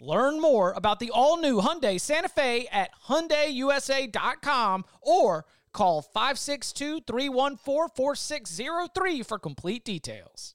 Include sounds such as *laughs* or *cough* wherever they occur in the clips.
Learn more about the all-new Hyundai Santa Fe at hyundaiusa.com or call 562-314-4603 for complete details.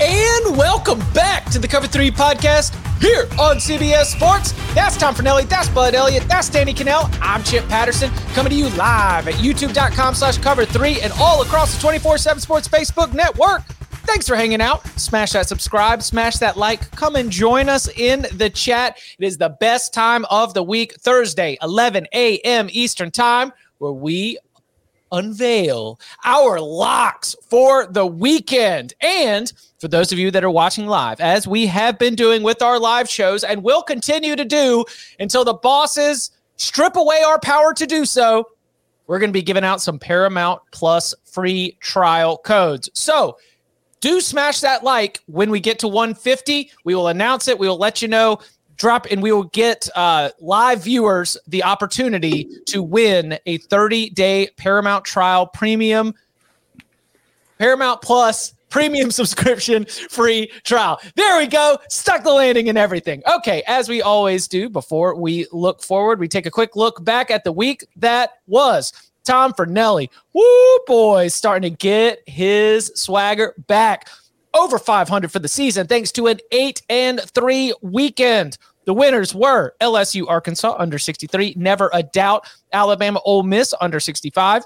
And welcome back to the Cover 3 podcast here on CBS Sports. That's Tom Fornelli, that's Bud Elliott, that's Danny Kanell. I'm Chip Patterson coming to you live at youtube.com slash cover 3 and all across the 24-7 Sports Facebook network. Thanks for hanging out. Smash that subscribe, smash that like. Come and join us in the chat. It is the best time of the week, Thursday, 11 a.m. Eastern Time, where we unveil our locks for the weekend. And for those of you that are watching live, as we have been doing with our live shows and will continue to do until the bosses strip away our power to do so, we're going to be giving out some Paramount Plus free trial codes. So, do smash that like when we get to 150. We will announce it. We will let you know drop and we will get uh, live viewers the opportunity to win a 30 day Paramount trial premium, Paramount Plus premium *laughs* subscription free trial. There we go. Stuck the landing and everything. Okay, as we always do before we look forward, we take a quick look back at the week that was. Tom Fornelli, woo boy, starting to get his swagger back over 500 for the season thanks to an 8 and 3 weekend. The winners were LSU Arkansas under 63, never a doubt. Alabama Ole Miss under 65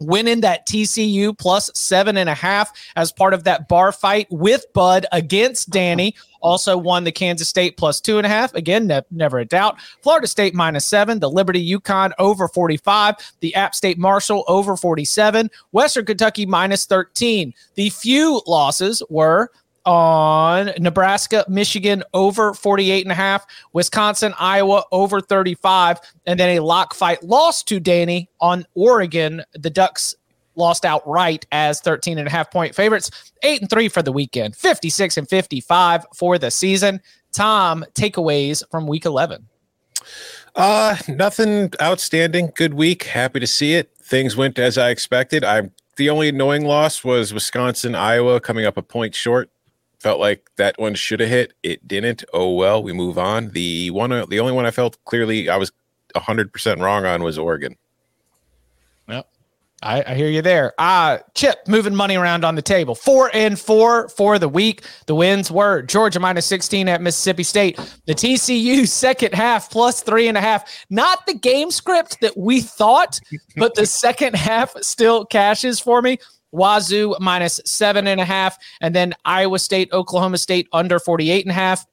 winning that TCU plus seven and a half as part of that bar fight with Bud against Danny. Also won the Kansas State plus two and a half. Again, ne- never a doubt. Florida State minus seven. The Liberty UConn over 45. The App State Marshall over 47. Western Kentucky minus 13. The few losses were on Nebraska, Michigan over 48 and a half, Wisconsin, Iowa over 35, and then a lock fight loss to Danny on Oregon. The Ducks lost outright as 13 and a half point favorites. 8 and 3 for the weekend, 56 and 55 for the season. Tom, takeaways from week 11. Uh, nothing outstanding. Good week. Happy to see it. Things went as I expected. I'm the only annoying loss was Wisconsin, Iowa coming up a point short felt like that one should have hit. It didn't. Oh well, we move on. The one, the only one I felt clearly I was hundred percent wrong on was Oregon. Yep. I, I, hear you there. Uh Chip moving money around on the table. Four and four for the week. The wins were Georgia minus 16 at Mississippi State. The TCU *laughs* second half plus three and a half. Not the game script that we thought, but the *laughs* second half still cashes for me. Wazoo minus seven and a half, and then Iowa State, Oklahoma State under 48 and a half.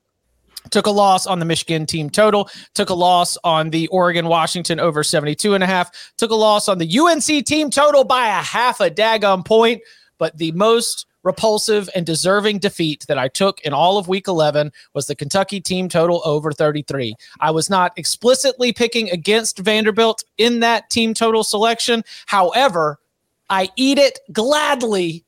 took a loss on the Michigan team total, took a loss on the Oregon Washington over 72 and a half, took a loss on the UNC team total by a half a daggum point. But the most repulsive and deserving defeat that I took in all of week 11 was the Kentucky team total over 33. I was not explicitly picking against Vanderbilt in that team total selection. However, I eat it gladly,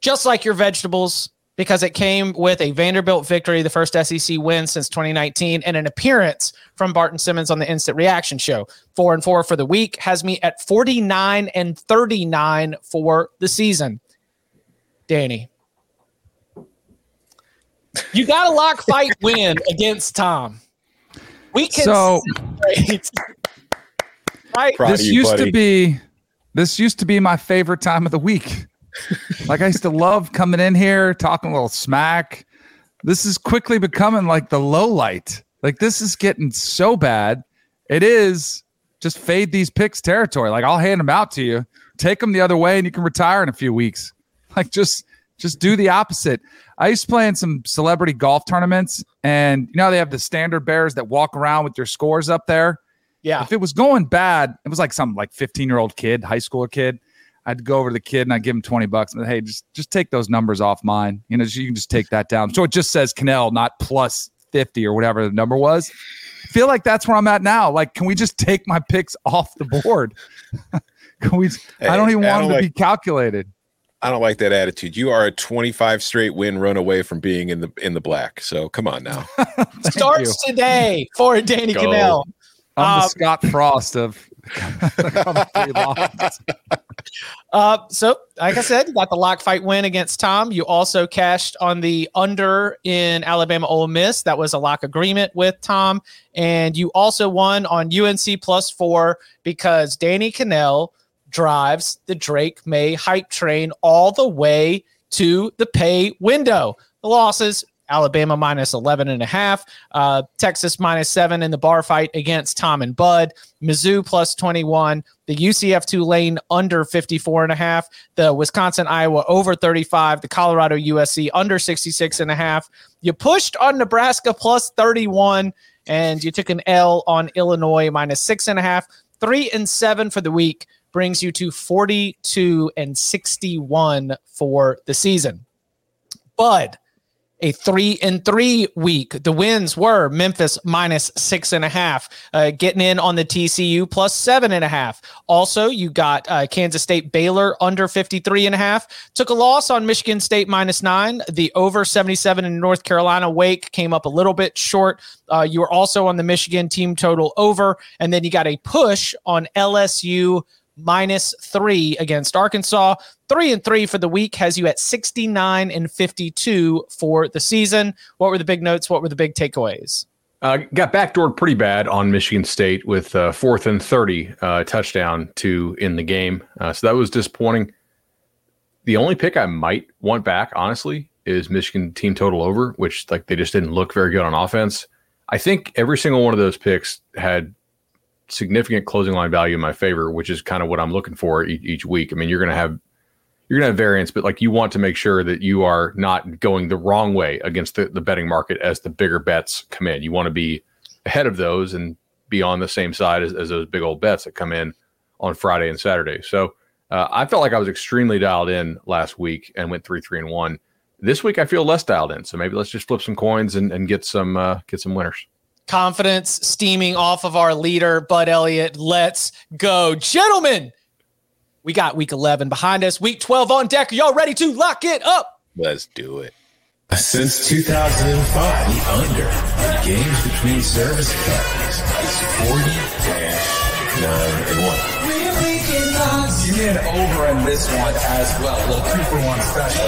just like your vegetables, because it came with a Vanderbilt victory, the first SEC win since 2019, and an appearance from Barton Simmons on the Instant Reaction Show. Four and four for the week has me at 49 and 39 for the season. Danny, you got a lock fight *laughs* win against Tom. We can so *laughs* right. This you, used buddy. to be this used to be my favorite time of the week. like I used to love coming in here talking a little smack. This is quickly becoming like the low light. Like this is getting so bad. It is just fade these picks territory. Like I'll hand them out to you, take them the other way, and you can retire in a few weeks. Like just just do the opposite. I used to play in some celebrity golf tournaments, and you know they have the standard bearers that walk around with their scores up there. Yeah. If it was going bad, it was like some like 15 year old kid, high schooler kid. I'd go over to the kid and I'd give him 20 bucks. And hey, just just take those numbers off mine. You know, you can just take that down. So it just says Kanell, not plus 50 or whatever the number was. I feel like that's where I'm at now. Like, can we just take my picks off the board? *laughs* can we? I don't even I want don't them to be calculated. I don't like that attitude. You are a 25 straight win run away from being in the in the black. So come on now. *laughs* Starts today for Danny Go. Kanell. I'm the Um, Scott Frost of. *laughs* Uh, so, like I said, you got the lock fight win against Tom. You also cashed on the under in Alabama Ole Miss. That was a lock agreement with Tom. And you also won on UNC plus four because Danny Kanell drives the Drake Maye hype train all the way to the pay window. The losses Alabama minus 11 and a half, uh, Texas minus seven in the bar fight against Tom and Bud, Mizzou plus 21, the UCF Tulane under 54 and a half, the Wisconsin Iowa over 35, the Colorado USC under 66 and a half. You pushed on Nebraska plus 31, and you took an L on Illinois minus six and a half. Three and seven for the week brings you to 42 and 61 for the season. Bud, a three and three week. The wins were Memphis minus six and a half, uh, getting in on the TCU plus seven and a half. Also, you got uh, Kansas State Baylor under 53 and a half. Took a loss on Michigan State minus nine. The over 77 in North Carolina Wake came up a little bit short. Uh, you were also on the Michigan team total over. And then you got a push on LSU minus three against Arkansas. Three and three for the week has you at 69 and 52 for the season. What were the big notes? What were the big takeaways? Uh, got backdoored pretty bad on Michigan State with uh, fourth and 30 uh, touchdown to in the game. Uh, so that was disappointing. The only pick I might want back, honestly, is Michigan team total over, which like they just didn't look very good on offense. I think every single one of those picks had significant closing line value in my favor, which is kind of what I'm looking for each, week. I mean, you're going to have you're going to have variance, but like you want to make sure that you are not going the wrong way against the, the betting market as the bigger bets come in. You want to be ahead of those and be on the same side as, as those big old bets that come in on Friday and Saturday. So uh, I felt like I was extremely dialed in last week and went three, three, and one. This week I feel less dialed in. So maybe let's just flip some coins and, and get some uh, get some winners. Confidence steaming off of our leader, Bud Elliott. Let's go, gentlemen. We got week 11 behind us, week 12 on deck. Are y'all ready to lock it up? Let's do it. Since 2005, the under in games between service academies is 40 9 and 1. Give me an over in this one as well. A little two for one special.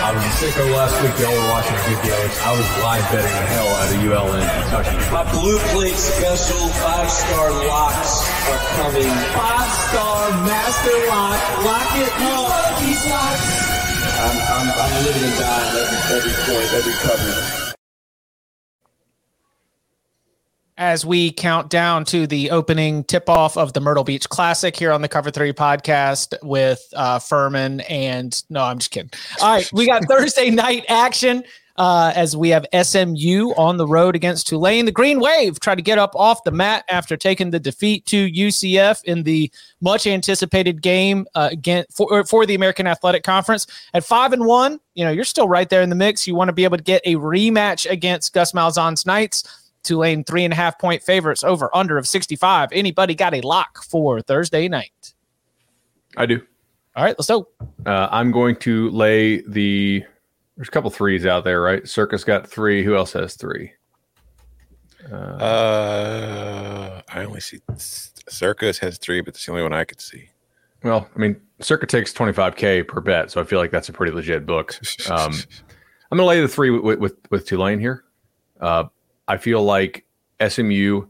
I was a sicko last week. Y'all were watching videos. I was live betting the hell out of ULN Kentucky. My blue plate special five star locks are coming. Five star master lock. Lock it up. These locks. I'm, I'm, I'm living and dying every, every point, every cover. As we count down to the opening tip off of the Myrtle Beach Classic here on the Cover Three podcast with uh, Furman. And no, I'm just kidding. All right, we got Thursday *laughs* night action. uh, as we have SMU on the road against Tulane. The Green Wave try to get up off the mat after taking the defeat to UCF in the much anticipated game uh, for, for the American Athletic Conference. At five and one, you know you're still right there in the mix. You want to be able to get a rematch against Gus Malzahn's Knights. Tulane three and a half point favorites over under of 65. Anybody got a lock for Thursday night? I do. All right, let's go. Uh, I'm going to lay the. There's a couple threes out there, right? Circa got three. Who else has three? Uh, I only see Circa has three, but it's the only one I could see. Well, I mean, Circa takes 25k per bet, so I feel like that's a pretty legit book. *laughs* Um, I'm going to lay the three with, with with Tulane here. I feel like SMU,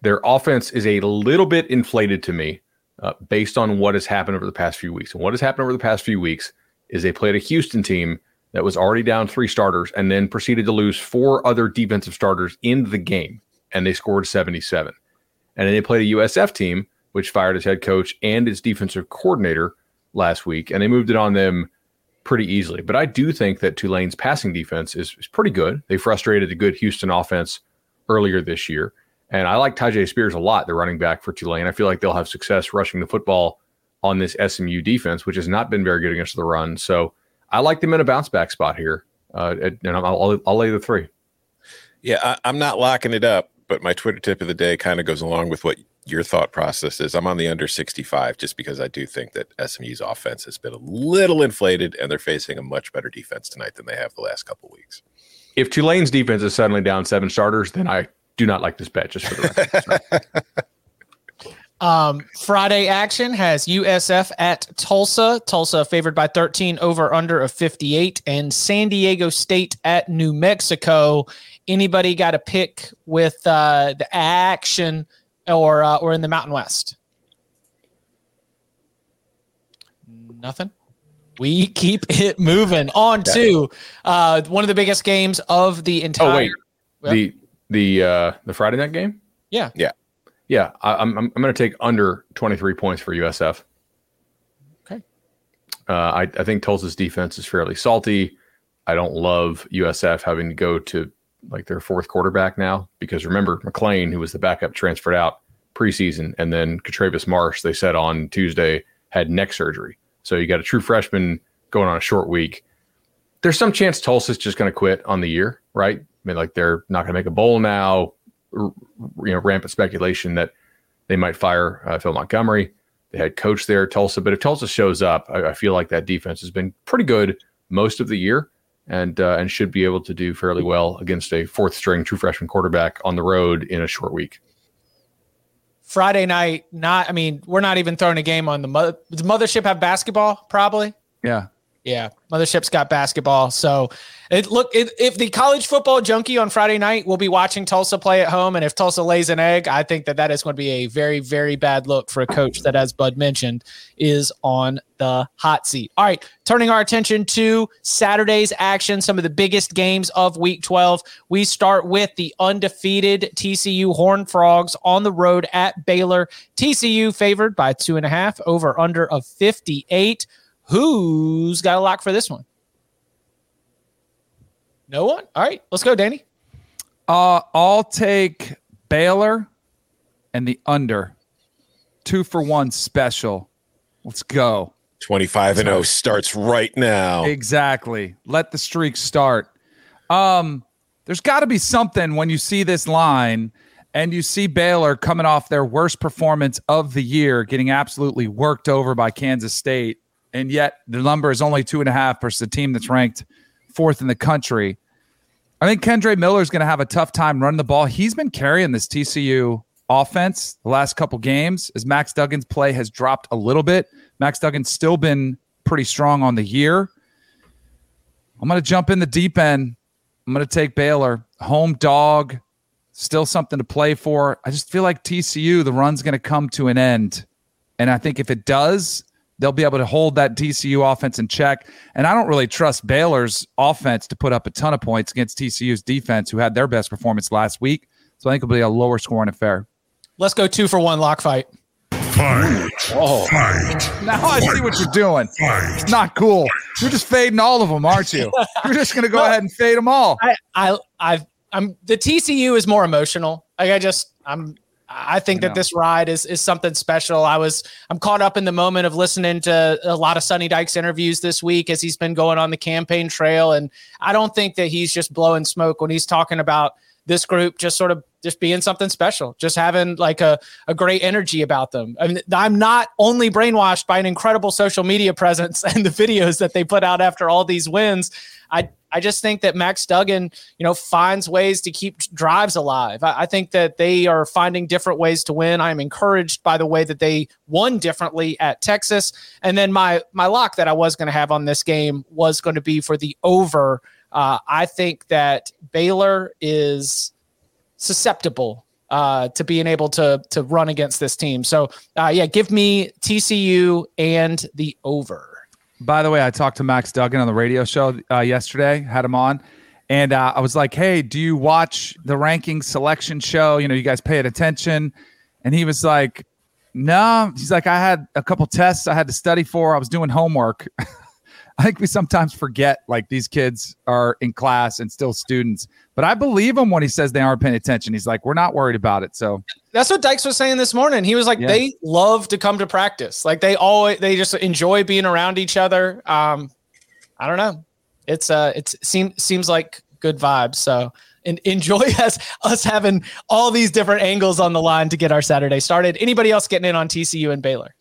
their offense is a little bit inflated to me uh, based on what has happened over the past few weeks. And what has happened over the past few weeks is they played a Houston team that was already down three starters and then proceeded to lose four other defensive starters in the game, and they scored 77. And then they played a USF team, which fired its head coach and its defensive coordinator last week, and they moved it on them pretty easily. But I do think that Tulane's passing defense is, is pretty good. They frustrated the good Houston offense earlier this year. And I like Tyjae Spears a lot, the running back for Tulane. I feel like they'll have success rushing the football on this SMU defense, which has not been very good against the run. So I like them in a bounce back spot here. Uh, and I'll, I'll, I'll lay the three. Yeah, I, I'm not locking it up, but my Twitter tip of the day kind of goes along with what your thought process is. I'm on the under 65 just because I do think that SMU's offense has been a little inflated and they're facing a much better defense tonight than they have the last couple weeks. If Tulane's defense is suddenly down seven starters, then I do not like this bet just for the record. *laughs* Um, Friday action has USF at Tulsa. Tulsa favored by 13 over under of 58 and San Diego State at New Mexico. Anybody got a pick with uh, the action or uh, or in the Mountain West? Nothing. We keep it moving on to uh, one of the biggest games of the entire. Oh wait, the the uh, the Friday night game. Yeah, yeah, yeah. I, I'm I'm, I'm going to take under 23 points for USF. Okay. Uh, I I think Tulsa's defense is fairly salty. I don't love USF having to go to like their fourth quarterback now because remember McClain, who was the backup, transferred out preseason, and then Katravis Marsh, they said on Tuesday, had neck surgery. So you got a true freshman going on a short week. There's some chance Tulsa's just going to quit on the year, right? I mean, like they're not going to make a bowl now. You know, rampant speculation that they might fire uh, Phil Montgomery, the head coach there Tulsa. But if Tulsa shows up, I, I, feel like that defense has been pretty good most of the year, and uh, and should be able to do fairly well against a fourth string true freshman quarterback on the road in a short week. Friday night, not, I mean, we're not even throwing a game on the mother. Does Mothership have basketball? Probably. Yeah. Yeah. Mothership's got basketball. So it look, it, if the college football junkie on Friday night will be watching Tulsa play at home, and if Tulsa lays an egg, I think that that is going to be a very, very bad look for a coach that, as Bud mentioned, is on the hot seat. All right. Turning our attention to Saturday's action, some of the biggest games of week 12. We start with the undefeated TCU Horned Frogs on the road at Baylor. TCU favored by two and a half over under of 58. Who's got a lock for this one? No one? All right, let's go, Danny. Uh, I'll take Baylor and the under. Two for one special. Let's go. 25 and 0 starts right now. Exactly. Let the streak start. Um, there's got to be something when you see this line and you see Baylor coming off their worst performance of the year, getting absolutely worked over by Kansas State, and yet the number is only two and a half versus a team that's ranked fourth in the country. I think Kendre Miller is going to have a tough time running the ball. He's been carrying this TCU offense the last couple games as Max Duggan's play has dropped a little bit. Max Duggan's still been pretty strong on the year. I'm going to jump in the deep end. I'm going to take Baylor. Home dog, still something to play for. I just feel like TCU, the run's going to come to an end. And I think if it does, they'll be able to hold that TCU offense in check. And I don't really trust Baylor's offense to put up a ton of points against TCU's defense, who had their best performance last week. So I think it'll be a lower scoring affair. Let's go two for one lock fight. Fight. Oh, Fight. now I see what you're doing. It's not cool. You're just fading all of them, aren't you? *laughs* You're just gonna go ahead and fade them all. I, I, I've, I'm the TCU is more emotional. Like I just, I'm, I think I that this ride is is something special. I was, I'm caught up in the moment of listening to a lot of Sonny Dykes interviews this week as he's been going on the campaign trail, and I don't think that he's just blowing smoke when he's talking about this group just sort of just being something special, just having like a, a great energy about them. I mean, I'm not only brainwashed by an incredible social media presence *laughs* and the videos that they put out after all these wins. I I just think that Max Duggan, you know, finds ways to keep drives alive. I, I think that they are finding different ways to win. I'm encouraged by the way that they won differently at Texas. And then my my lock that I was going to have on this game was going to be for the over. Uh, I think that Baylor is susceptible uh, to being able to to run against this team. So uh, yeah, give me TCU and the over. By the way, I talked to Max Duggan on the radio show uh, yesterday, had him on, and uh, I was like, "Hey, do you watch the ranking selection show? You know, you guys pay it attention?" And he was like, "No." He's like, "I had a couple tests I had to study for. I was doing homework." *laughs* I think we sometimes forget like these kids are in class and still students, but I believe him when he says they aren't paying attention. He's like, "We're not worried about it." So That's what Dykes was saying this morning. He was like, Yeah. they love to come to practice. Like they always, they just enjoy being around each other. Um, I don't know. It's uh, it's seems seems like good vibes. So and enjoy *laughs* us us having all these different angles on the line to get our Saturday started. Anybody else getting in on TCU and Baylor?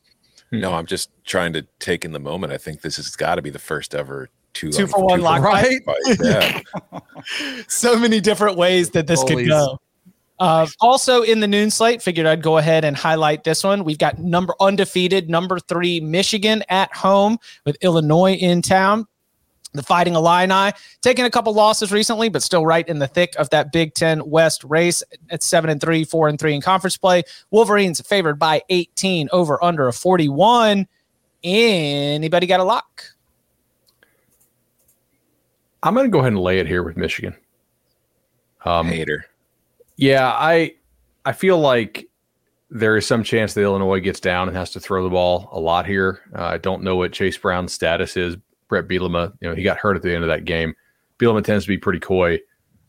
No, I'm just trying to take in the moment. I think this has got to be the first ever two, Two for one lock right? fight. Yeah. *laughs* so many different ways that this could go. Uh, also in the noon slate, figured I'd go ahead and highlight this one. We've got number undefeated, number three Michigan at home with Illinois in town. The Fighting Illini taking a couple losses recently, but still right in the thick of that Big Ten West race at seven and three, four and three in conference play. Wolverines favored by 18 over under a 41. Anybody got a lock? I'm going to go ahead and lay it here with Michigan. Um, Hater. Yeah, I I feel like there is some chance that Illinois gets down and has to throw the ball a lot here. Uh, I don't know what Chase Brown's status is. Bret Bielema, you know, he got hurt at the end of that game. Bielema tends to be pretty coy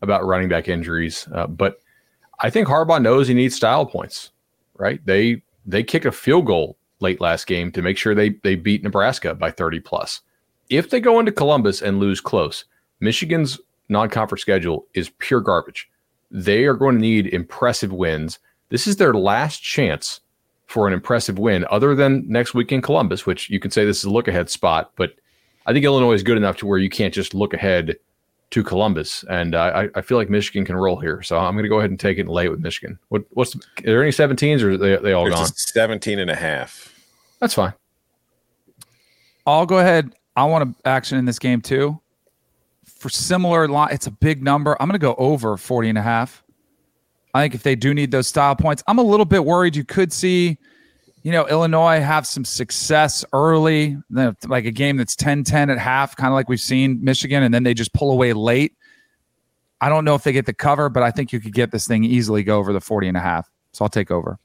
about running back injuries, uh, but I think Harbaugh knows he needs style points. Right? They they kick a field goal late last game to make sure they they beat Nebraska by 30 plus. If they go into Columbus and lose close, Michigan's non-conference schedule is pure garbage. They are going to need impressive wins. This is their last chance for an impressive win, other than next week in Columbus, which you can say this is a look ahead spot. But I think Illinois is good enough to where you can't just look ahead to Columbus. And uh, I, I feel like Michigan can roll here. So I'm going to go ahead and take it and lay it with Michigan. What, what's are there any 17s or are they, they all There's gone? just 17 and a half. That's fine. I'll go ahead. I want to action in this game too. For similar line, it's a big number. I'm going to go over 40 and a half. I think if they do need those style points, I'm a little bit worried you could see, you know, Illinois have some success early, like a game that's 10 10 at half, kind of like we've seen Michigan, and then they just pull away late. I don't know if they get the cover, but I think you could get this thing easily go over the 40 and a half. So I'll take over.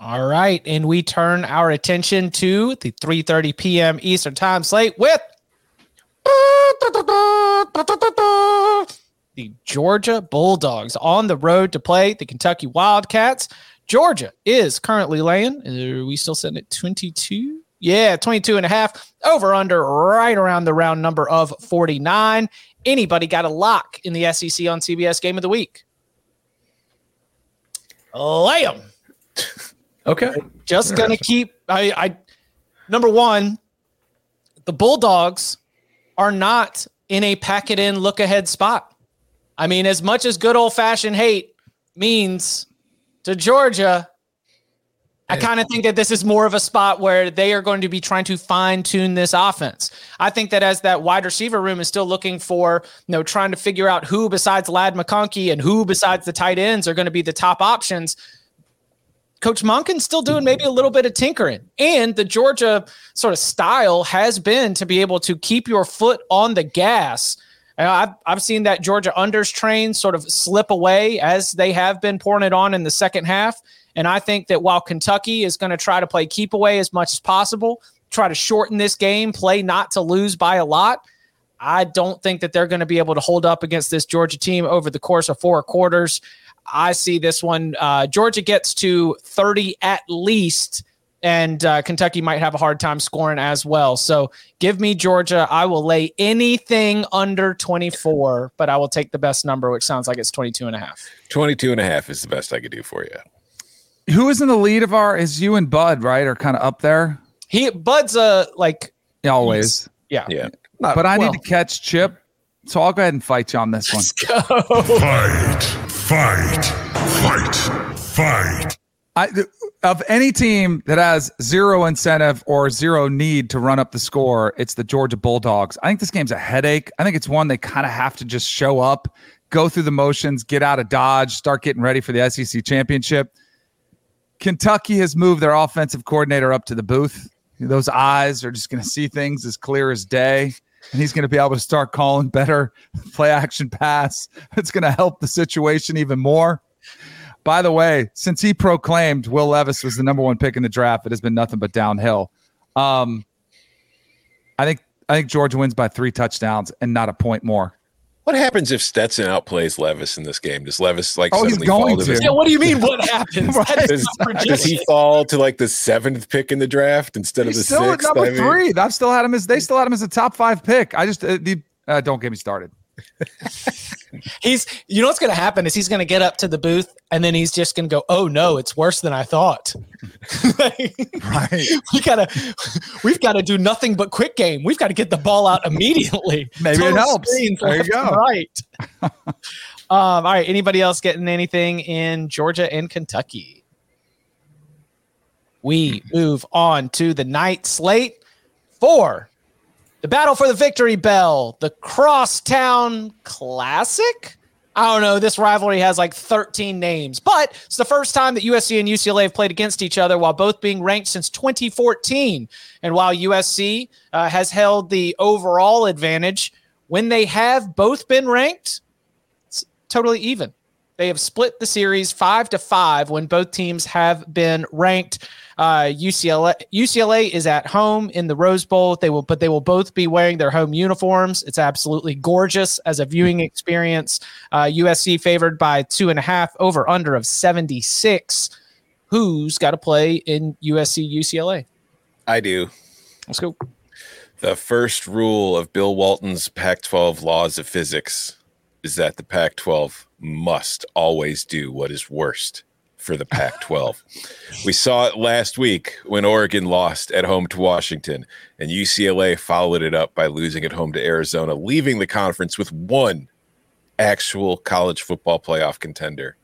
All right, and we turn our attention to the 3:30 p.m. Eastern Time slate with the Georgia Bulldogs on the road to play the Kentucky Wildcats. Georgia is currently laying. Uh, are we still sitting at 22? Yeah, 22 and a half. Over under right around the round number of 49. Anybody got a lock in the SEC on CBS game of the week? Lay 'em. Okay. Just gonna keep. I, I number one, the Bulldogs are not in a pack it in, look ahead spot. I mean, as much as good old fashioned hate means to Georgia, I kind of think that this is more of a spot where they are going to be trying to fine tune this offense. I think that as that wide receiver room is still looking for, you know, trying to figure out who besides Ladd McConkey and who besides the tight ends are going to be the top options. Coach Monken's still doing maybe a little bit of tinkering. And the Georgia sort of style has been to be able to keep your foot on the gas. I've, I've seen that Georgia unders train sort of slip away as they have been pouring it on in the second half. And I think that while Kentucky is going to try to play keep away as much as possible, try to shorten this game, play not to lose by a lot, I don't think that they're going to be able to hold up against this Georgia team over the course of four quarters. I see this one. Uh, Georgia gets to 30 at least, and uh, Kentucky might have a hard time scoring as well. So give me Georgia. I will lay anything under 24, but I will take the best number, which sounds like it's 22 and a half. 22 and a half is the best I could do for you. Who is in the lead of our? Is you and Bud right? Are kind of up there. He Bud's uh like always. Yeah, yeah. Not, but I well, need to catch Chip, so I'll go ahead and fight you on this one. *laughs* Fight, fight, fight, fight. I, of any team that has zero incentive or zero need to run up the score, it's the Georgia Bulldogs. I think this game's a headache. I think it's one they kind of have to just show up, go through the motions, get out of Dodge, start getting ready for the SEC championship. Kentucky has moved their offensive coordinator up to the booth. Those eyes are just going to see things as clear as day and he's going to be able to start calling better *laughs* play action pass. It's going to help the situation even more. By the way, since he proclaimed Will Levis was the number one pick in the draft, it has been nothing but downhill. Um, I think I think Georgia wins by three touchdowns and not a point more. What happens if Stetson outplays Levis in this game? Does Levis like oh, he's going to? Yeah, what do you mean? What happens? *laughs* right. does, does, he fall to like the seventh pick in the draft instead he's of the still sixth? At number I mean? three. I've still had him as they still had him as a top five pick. I just uh, the, uh, don't get me started. *laughs* he's you know what's going to happen is he's going to get up to the booth and then he's just going to go oh no it's worse than i thought. *laughs* Right. We gotta we've got to do nothing but quick game. We've got to get the ball out immediately. *laughs* Maybe Total it helps. there you go. right. Um, all right anybody else getting anything in georgia and kentucky? We move on to the night slate for the battle for the victory bell, the Crosstown Classic. I don't know. This rivalry has like 13 names, but it's the first time that USC and UCLA have played against each other while both being ranked since 2014. And while USC uh, has held the overall advantage, when they have both been ranked, it's totally even. They have split the series five to five when both teams have been ranked. Uh, UCLA UCLA is at home in the Rose Bowl. They will, but they will both be wearing their home uniforms. It's absolutely gorgeous as a viewing experience. Uh, USC favored by two and a half over under of seventy six. Who's got to play in USC UCLA? I do. Let's go. The first rule of Bill Walton's Pac 12 laws of physics is that the Pac 12 must always do what is worst for the Pac 12. we saw it last week when Oregon lost at home to Washington, and UCLA followed it up by losing at home to Arizona, leaving the conference with one actual college football playoff contender.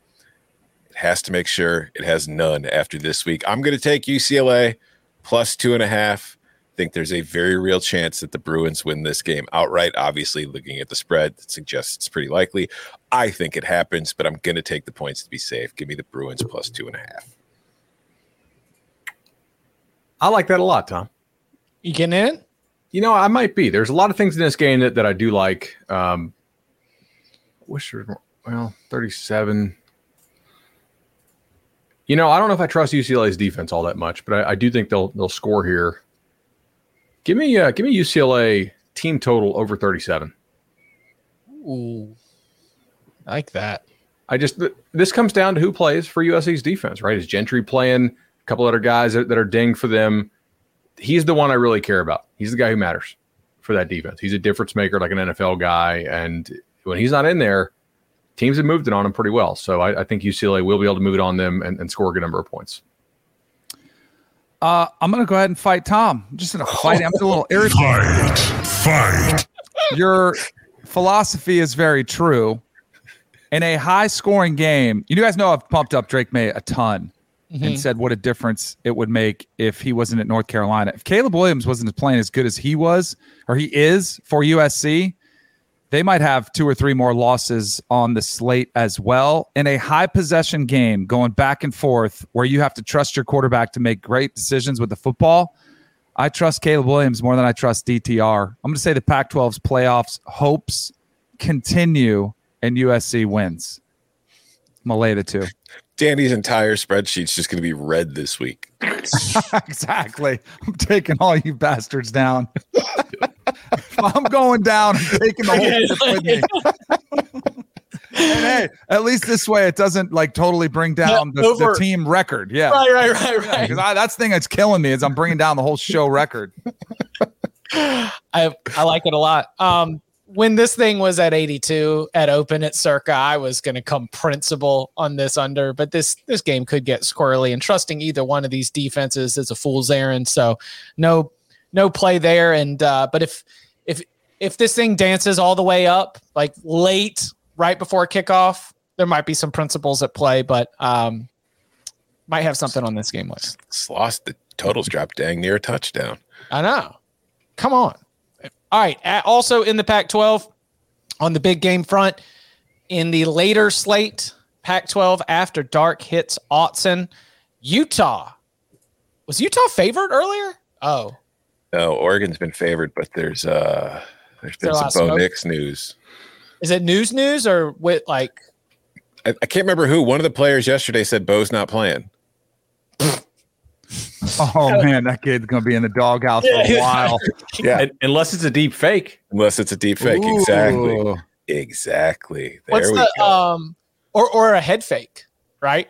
It has to make sure it has none after this week. I'm going to take UCLA plus two and a half think there's a very real chance that the Bruins win this game outright. Obviously, looking at the spread, it suggests it's pretty likely. I think it happens, but I'm going to take the points to be safe. Give me the Bruins plus two and a half. I like that a lot, Tom. You getting in? You know, I might be. There's a lot of things in this game that, that I do like. Um, wish there was more. Well, 37. You know, I don't know if I trust UCLA's defense all that much, but I, I do think they'll they'll score here. Give me uh, give me UCLA team total over 37. Ooh. I like that. I just this comes down to who plays for USC's defense, right? Is Gentry playing a couple other guys that, that are ding for them? He's the one I really care about. He's the guy who matters for that defense. He's a difference maker, like an NFL guy, and when he's not in there, teams have moved it on him pretty well. So I, I think UCLA will be able to move it on them and, and score a good number of points. Uh, I'm gonna go ahead and fight Tom. I'm just gonna fight. Him. I'm a little *laughs* irritated. Fight, fight. Your philosophy is very true. In a high scoring game, you guys know I've pumped up Drake Maye a ton mm-hmm. and said what a difference it would make if he wasn't at North Carolina. If Caleb Williams wasn't playing as good as he was or he is for USC, they might have two or three more losses on the slate as well. In a high possession game, going back and forth, where you have to trust your quarterback to make great decisions with the football, I trust Caleb Williams more than I trust DTR. I'm going to say the Pac 12's playoffs hopes continue and USC wins. I'm going to lay the two. Danny's entire spreadsheet's just going to be red this week. *laughs* exactly. I'm taking all you bastards down. *laughs* if I'm going down, I'm taking the whole ship with me. *laughs* hey, at least this way it doesn't like totally bring down the, the team record. Yeah. Right, right, right, right. Because that's the thing that's killing me is I'm bringing down the whole show record. I I like it a lot. Um, when this thing was at 82 at open at circa i was going to come principal on this under but this this game could get squirrely and trusting either one of these defenses is a fool's errand so no no play there and uh but if if if this thing dances all the way up like late right before kickoff there might be some principles at play but um might have something on this game with lost the totals dropped dang near a touchdown i know come on all right. Also in the Pac 12, on the big game front, in the later slate, Pac 12 after dark hits Autzen, Utah. Was Utah favored earlier? Oh. No, Oregon's been favored, but there's uh there's been some Bo Nix news. Is it news news or with like I, I can't remember who. One of the players yesterday said Bo's not playing. Oh man, that kid's gonna be in the doghouse for a while. *laughs* yeah, unless it's a deep fake. Unless it's a deep fake, Ooh. exactly, exactly. There what's the go. um, or or a head fake, right?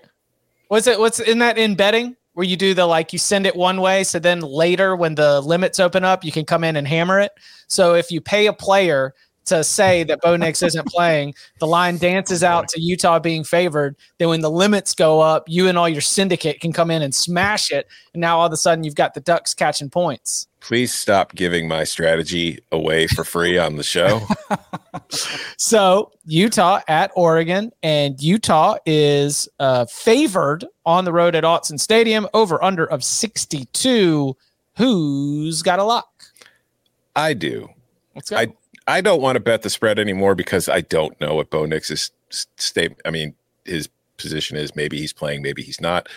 What's it? What's in that in betting where you do the like you send it one way, so then later when the limits open up, you can come in and hammer it. So if you pay a player to say that Bo Nix isn't playing. The line dances out to Utah being favored. Then when the limits go up, you and all your syndicate can come in and smash it. And now all of a sudden you've got the Ducks catching points. Please stop giving my strategy away for free on the show. *laughs* so Utah at Oregon, and Utah is uh, favored on the road at Autzen Stadium over under of 62. Who's got a lock? I do. Let's go. I I don't want to bet the spread anymore because I don't know what Bo Nix's state. I mean, his position is. Maybe he's playing, maybe he's not.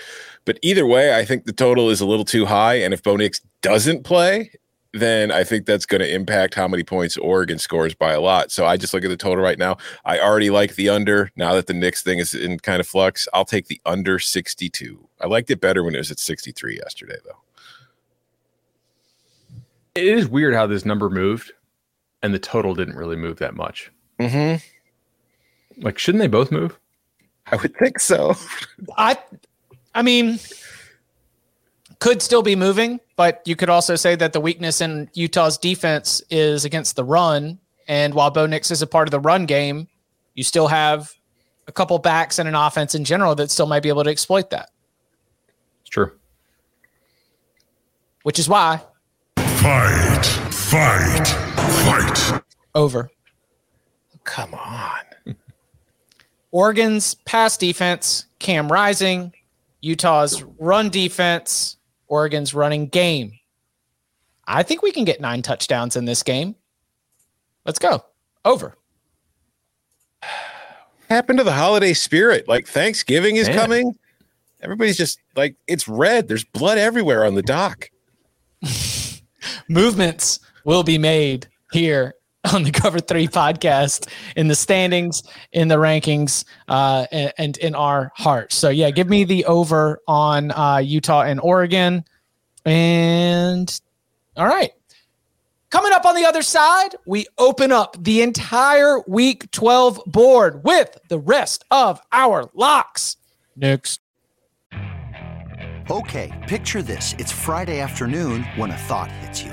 But either way, I think the total is a little too high. And if Bo Nix doesn't play, then I think that's going to impact how many points Oregon scores by a lot. So I just look at the total right now. I already like the under. Now that the Nix thing is in kind of flux, I'll take the under 62. I liked it better when it was at 63 yesterday, though. It is weird how this number moved and the total didn't really move that much. Mm-hmm. Like, shouldn't they both move? I would think so. I, I mean, could still be moving, but you could also say that the weakness in Utah's defense is against the run. And while Bo Nix is a part of the run game, you still have a couple backs and an offense in general that still might be able to exploit that. It's true. Which is why. Fight, fight. Fight. Over. Come on. *laughs* Oregon's pass defense, Cam Rising. Utah's run defense, Oregon's running game. I think we can get nine touchdowns in this game. Let's go. Over. *sighs* Happened to the holiday spirit. Like Thanksgiving is Man. coming. Everybody's just like, it's red. There's blood everywhere on the dock. *laughs* Movements will be made here on the Cover Three podcast in the standings, in the rankings, uh, and, in our hearts. So yeah, give me the over on uh, Utah and Oregon, and all right. Coming up on the other side, we open up the entire Week 12 board with the rest of our locks. Next. Okay, picture this: it's Friday afternoon when a thought hits you.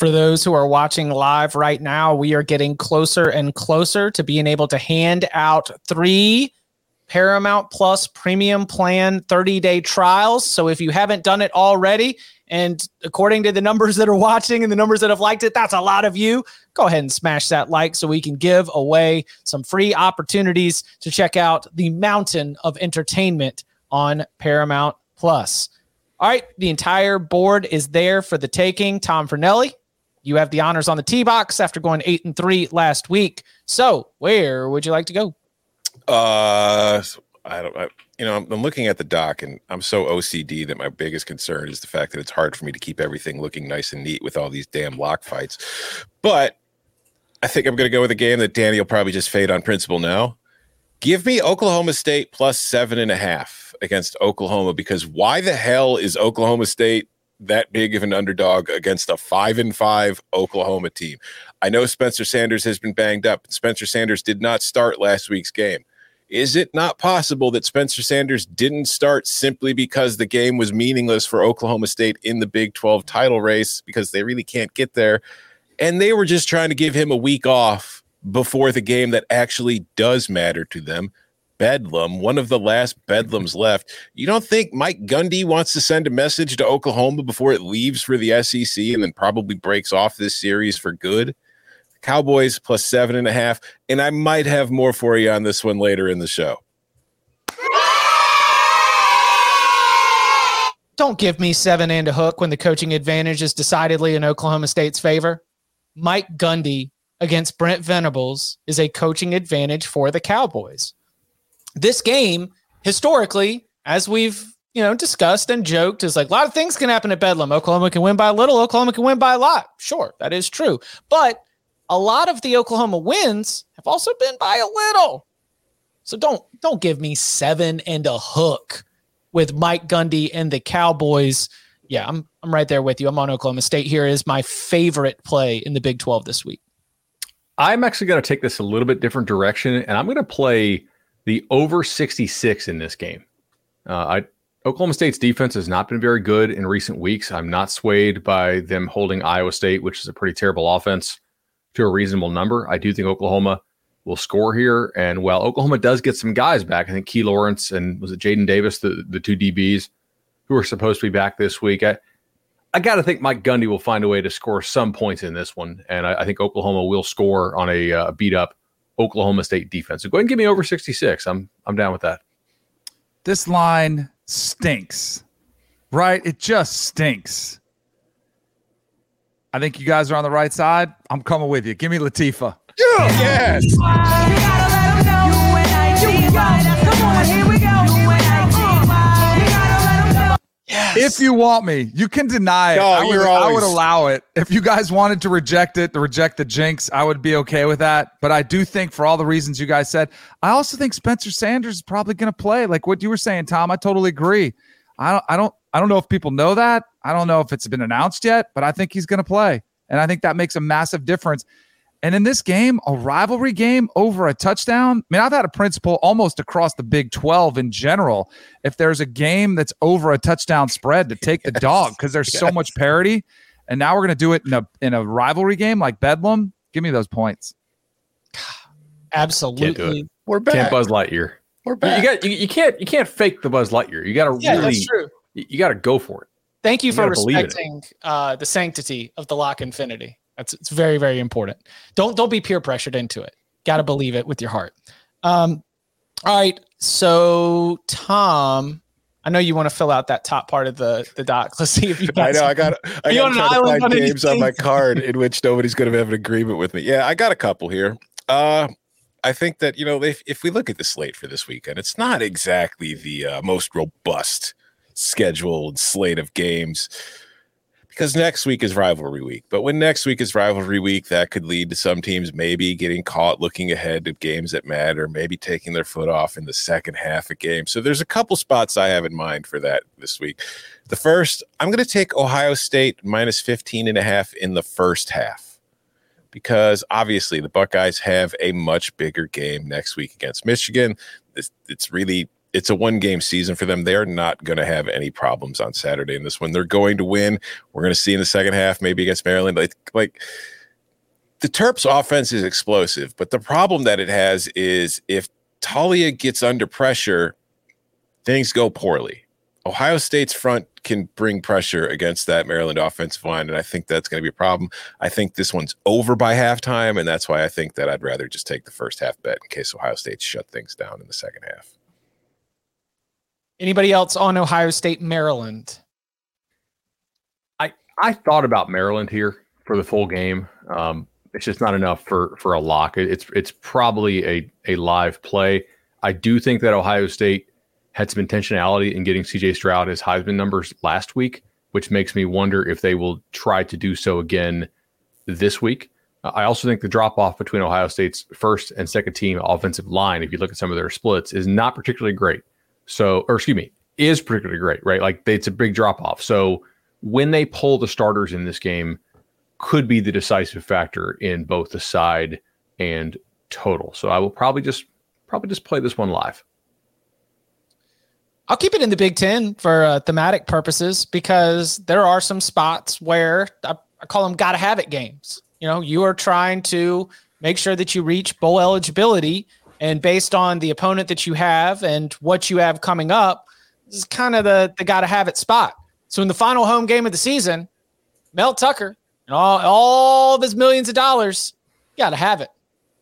For those who are watching live right now, we are getting closer and closer to being able to hand out three Paramount Plus premium plan 30 day trials. So if you haven't done it already, and according to the numbers that are watching and the numbers that have liked it, that's a lot of you. Go ahead and smash that like so we can give away some free opportunities to check out the mountain of entertainment on Paramount Plus. All right, the entire board is there for the taking. Tom Fornelli, you have the honors on the tee box after going eight and three last week. So, where would you like to go? Uh, I don't. I, you know, I'm, I'm looking at the doc, and I'm so OCD that my biggest concern is the fact that it's hard for me to keep everything looking nice and neat with all these damn lock fights. But I think I'm going to go with a game that Danny will probably just fade on principle now. Give me Oklahoma State plus seven and a half against Oklahoma because why the hell is Oklahoma State that big of an underdog against a five and five Oklahoma team? I know Spencer Sanders has been banged up. Spencer Sanders did not start last week's game. Is it not possible that Spencer Sanders didn't start simply because the game was meaningless for Oklahoma State in the Big 12 title race because they really can't get there? And they were just trying to give him a week off before the game that actually does matter to them. Bedlam, one of the last Bedlams left. You don't think Mike Gundy wants to send a message to Oklahoma before it leaves for the SEC and then probably breaks off this series for good? Cowboys plus seven and a half. And I might have more for you on this one later in the show. Don't give me seven and a hook when the coaching advantage is decidedly in Oklahoma State's favor. Mike Gundy against Brent Venables is a coaching advantage for the Cowboys. This game, historically, as we've you know discussed and joked, is like a lot of things can happen at Bedlam. Oklahoma can win by a little. Oklahoma can win by a lot. Sure, that is true. But a lot of the Oklahoma wins have also been by a little. So don't don't give me seven and a hook with Mike Gundy and the Cowboys. Yeah, I'm I'm right there with you. I'm on Oklahoma State. Here is my favorite play in the Big 12 this week. I'm actually going to take this a little bit different direction, and I'm going to play the over 66 in this game. Uh, I Oklahoma State's defense has not been very good in recent weeks. I'm not swayed by them holding Iowa State, which is a pretty terrible offense to a reasonable number. I do think Oklahoma will score here. And while Oklahoma does get some guys back, I think Key Lawrence and was it Jaden Davis, the, the two DBs who are supposed to be back this week. I, I got to think Mike Gundy will find a way to score some points in this one. And I, I think Oklahoma will score on a uh, beat up Oklahoma State defense. So go ahead and give me over 66. I'm, I'm down with that. This line stinks, right? It just stinks. I think you guys are on the right side. I'm coming with you. Give me Latifah. Yes. Yes. If you want me, you can deny it. No, I, would, you're I would allow it. If you guys wanted to reject it, to reject the jinx, I would be okay with that. But I do think, for all the reasons you guys said, I also think Spencer Sanders is probably going to play. Like what you were saying, Tom. I totally agree. I don't. I don't. I don't know if people know that. I don't know if it's been announced yet, but I think he's going to play, and I think that makes a massive difference. And in this game, a rivalry game over a touchdown. I mean, I've had a principle almost across the Big 12 in general. If there's a game that's over a touchdown spread, to take the dog because there's so much parity. And now we're going to do it in a in a rivalry game like Bedlam. Give me those points. *sighs* Absolutely. We're Can't back. Buzz Lightyear. We're You, back. you got you, you can't you can't fake the Buzz Lightyear. You got to Yeah, really that's true. you, you got to go for it. Thank you, You for gotta believe in it. respecting uh, the sanctity of the lock infinity. That's it's very very important. Don't don't be peer pressured into it. Got to believe it with your heart. Um, all right, so Tom, I know you want to fill out that top part of the the doc. *laughs* Let's see if you. I got know. I got. I got to try to find on games on my *laughs* card in which nobody's going to have an agreement with me. Yeah, I got a couple here. Uh, I think that you know if if we look at the slate for this weekend, it's not exactly the uh, most robust schedule and slate of games because next week is rivalry week. But when next week is rivalry week, that could lead to some teams maybe getting caught looking ahead of games that matter, maybe taking their foot off in the second half of games. So there's a couple spots I have in mind for that this week. The first, I'm going to take Ohio State minus 15 and a half in the first half because obviously the Buckeyes have a much bigger game next week against Michigan. This, it's really it's a one game season for them. They're not going to have any problems on Saturday in this one. They're going to win. We're going to see in the second half, maybe against Maryland. Like, like the Terps offense is explosive, but the problem that it has is if Taulia gets under pressure, things go poorly. Ohio State's front can bring pressure against that Maryland offensive line, and I think that's going to be a problem. I think this one's over by halftime, and that's why I think that I'd rather just take the first half bet in case Ohio State shut things down in the second half. Anybody else on Ohio State, Maryland? I I thought about Maryland here for the full game. Um, it's just not enough for for a lock. It's it's probably a a live play. I do think that Ohio State had some intentionality in getting CJ Stroud his Heisman numbers last week, which makes me wonder if they will try to do so again this week. I also think the drop off between Ohio State's first and second team offensive line, if you look at some of their splits, is not particularly great. So, or excuse me, is particularly great, right? Like it's a big drop off. So when they pull the starters in this game, could be the decisive factor in both the side and total. So I will probably just probably just play this one live. I'll keep it in the Big Ten for uh, thematic purposes because there are some spots where I, I call them gotta have it games. You know, you are trying to make sure that you reach bowl eligibility, and based on the opponent that you have and what you have coming up, this is kind of the the gotta have it spot. So in the final home game of the season, Mel Tucker and all, all of his millions of dollars, gotta have it.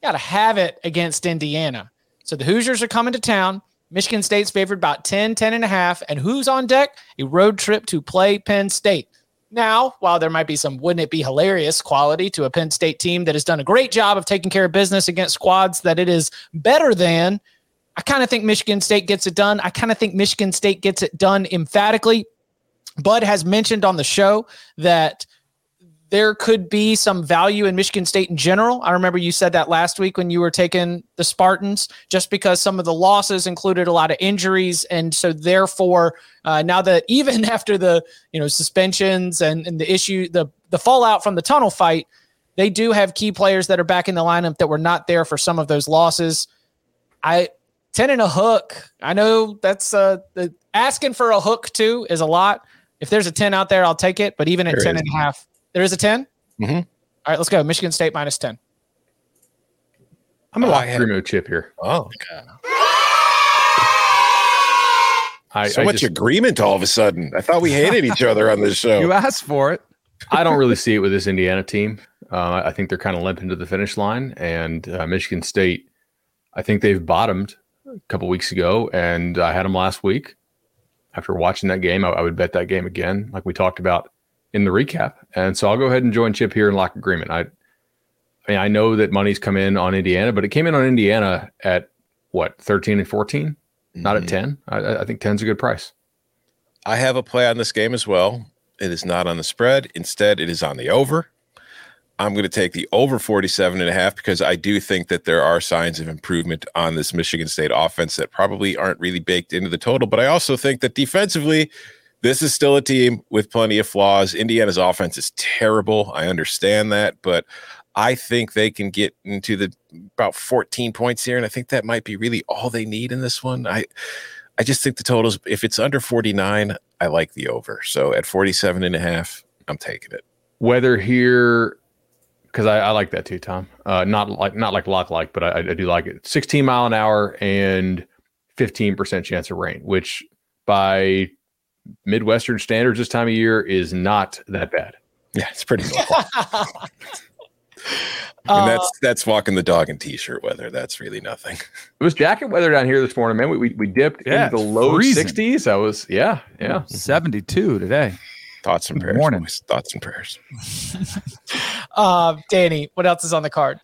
Gotta have it against Indiana. So the Hoosiers are coming to town. Michigan State's favored about 10, 10 and a half. And who's on deck? A road trip to play Penn State. Now, while there might be some wouldn't it be hilarious quality to a Penn State team that has done a great job of taking care of business against squads that it is better than, I kind of think Michigan State gets it done. I kind of think Michigan State gets it done emphatically. Bud has mentioned on the show that there could be some value in Michigan State in general. I remember you said that last week when you were taking the Spartans, just because some of the losses included a lot of injuries, and so therefore, uh, now that *laughs* even after the you know suspensions and, and the issue, the the fallout from the tunnel fight, they do have key players that are back in the lineup that were not there for some of those losses. I ten and a hook. I know that's uh, the, asking for a hook too is a lot. If there's a ten out there, I'll take it. But even at There ten is. and a half, there is a 10 Mm-hmm. All right, let's go. Michigan State minus ten. I'm gonna Oh, lock I had- agreement with Chip here. Oh, I, so I much just- agreement all of a sudden. I thought we hated each other on this show. *laughs* You asked for it. I don't really see it with this Indiana team. Uh, I think they're kind of limping to the finish line, and uh, Michigan State. I think they've bottomed a couple weeks ago, and I had them last week. After watching that game, I, I would bet that game again, like we talked about in the recap. And so I'll go ahead and join Chip here in lock agreement. I, I mean, I know that money's come in on Indiana, but it came in on Indiana at what thirteen and fourteen, not at mm-hmm. ten. I, I think 10's a good price. I have a play on this game as well. It is not on the spread. Instead, it is on the over. I'm going to take the over 47 and a half because I do think that there are signs of improvement on this Michigan State offense that probably aren't really baked into the total. But I also think that defensively, this is still a team with plenty of flaws. Indiana's offense is terrible. I understand that, but I think they can get into the about 14 points here. And I think that might be really all they need in this one. I I just think the totals, if it's under 49, I like the over. So at 47 and a half, I'm taking it. Weather here, because I, I like that too, Tom. Uh, not like not like lock like, but I, I do like it. 16 mile an hour and 15% chance of rain, which by Midwestern standards this time of year is not that bad. Yeah, it's pretty normal. *laughs* and that's that's walking the dog in t-shirt weather. That's really nothing. It was jacket weather down here this morning, man. We we, we dipped Yeah, into the it's low freezing. 60s. I was yeah yeah. 72 today. Thoughts and Good prayers. morning. boys. Thoughts and prayers. *laughs* Uh, Danny, what else is on the card?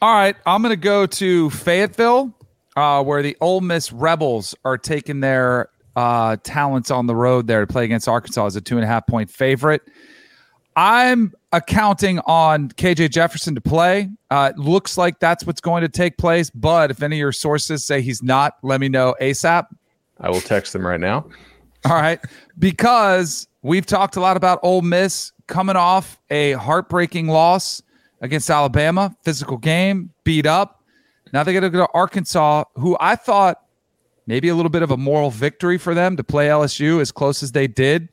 All right, I'm going to go to Fayetteville, uh, where the Ole Miss Rebels are taking their uh, talents on the road there to play against Arkansas as a two and a half point favorite. I'm accounting on KJ Jefferson to play. Uh, looks like that's what's going to take place, but if any of your sources say he's not, let me know ASAP. I will text them right now. All right. Because we've talked a lot about Ole Miss coming off a heartbreaking loss against Alabama, physical game, beat up. Now they got to go to Arkansas, who I thought maybe a little bit of a moral victory for them to play LSU as close as they did.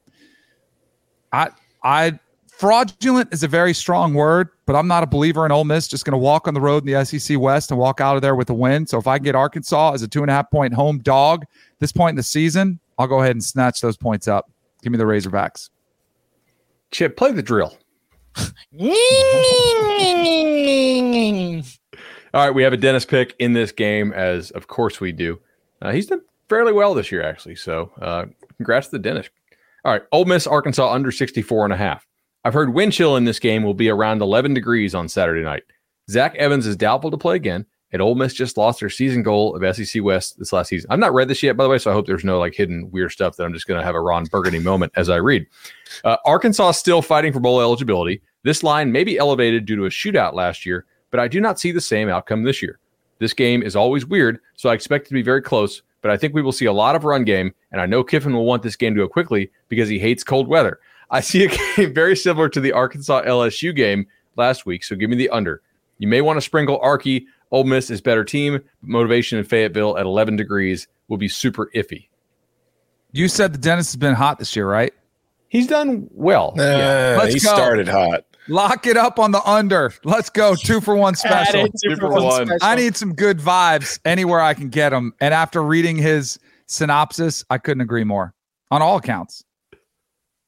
I I fraudulent is a very strong word, but I'm not a believer in Ole Miss just going to walk on the road in the SEC West and walk out of there with a win. So if I can get Arkansas as a two and a half point home dog this point in the season, I'll go ahead and snatch those points up. Give me the Razorbacks. Chip, play the drill. *laughs* All right, we have a Dennis pick in this game, as of course we do. Uh, he's done fairly well this year, actually. So uh, congrats to the Dennis. All right, Ole Miss, Arkansas under 64 and a half. I've heard wind chill in this game will be around 11 degrees on Saturday night. Zach Evans is doubtful to play again, and Ole Miss just lost their season goal of SEC West this last season. I've not read this yet, by the way, so I hope there's no like hidden weird stuff that I'm just going to have a Ron Burgundy moment as I read. Uh, Arkansas still fighting for bowl eligibility. This line may be elevated due to a shootout last year, but I do not see the same outcome this year. This game is always weird, so I expect it to be very close, but I think we will see a lot of run game, and I know Kiffin will want this game to go quickly because he hates cold weather. *laughs* I see a game very similar to the Arkansas LSU game last week, so give me the under. You may want to sprinkle Arky. Ole Miss is better team. Motivation in Fayetteville at 11 degrees will be super iffy. You said the Dennis has been hot this year, right? He's done well. Uh, yeah. Let's he go. started hot. Lock it up on the under. Let's go. Two for one special. Added two for one special. I need some good vibes anywhere I can get them. And after reading his synopsis, I couldn't agree more on all accounts.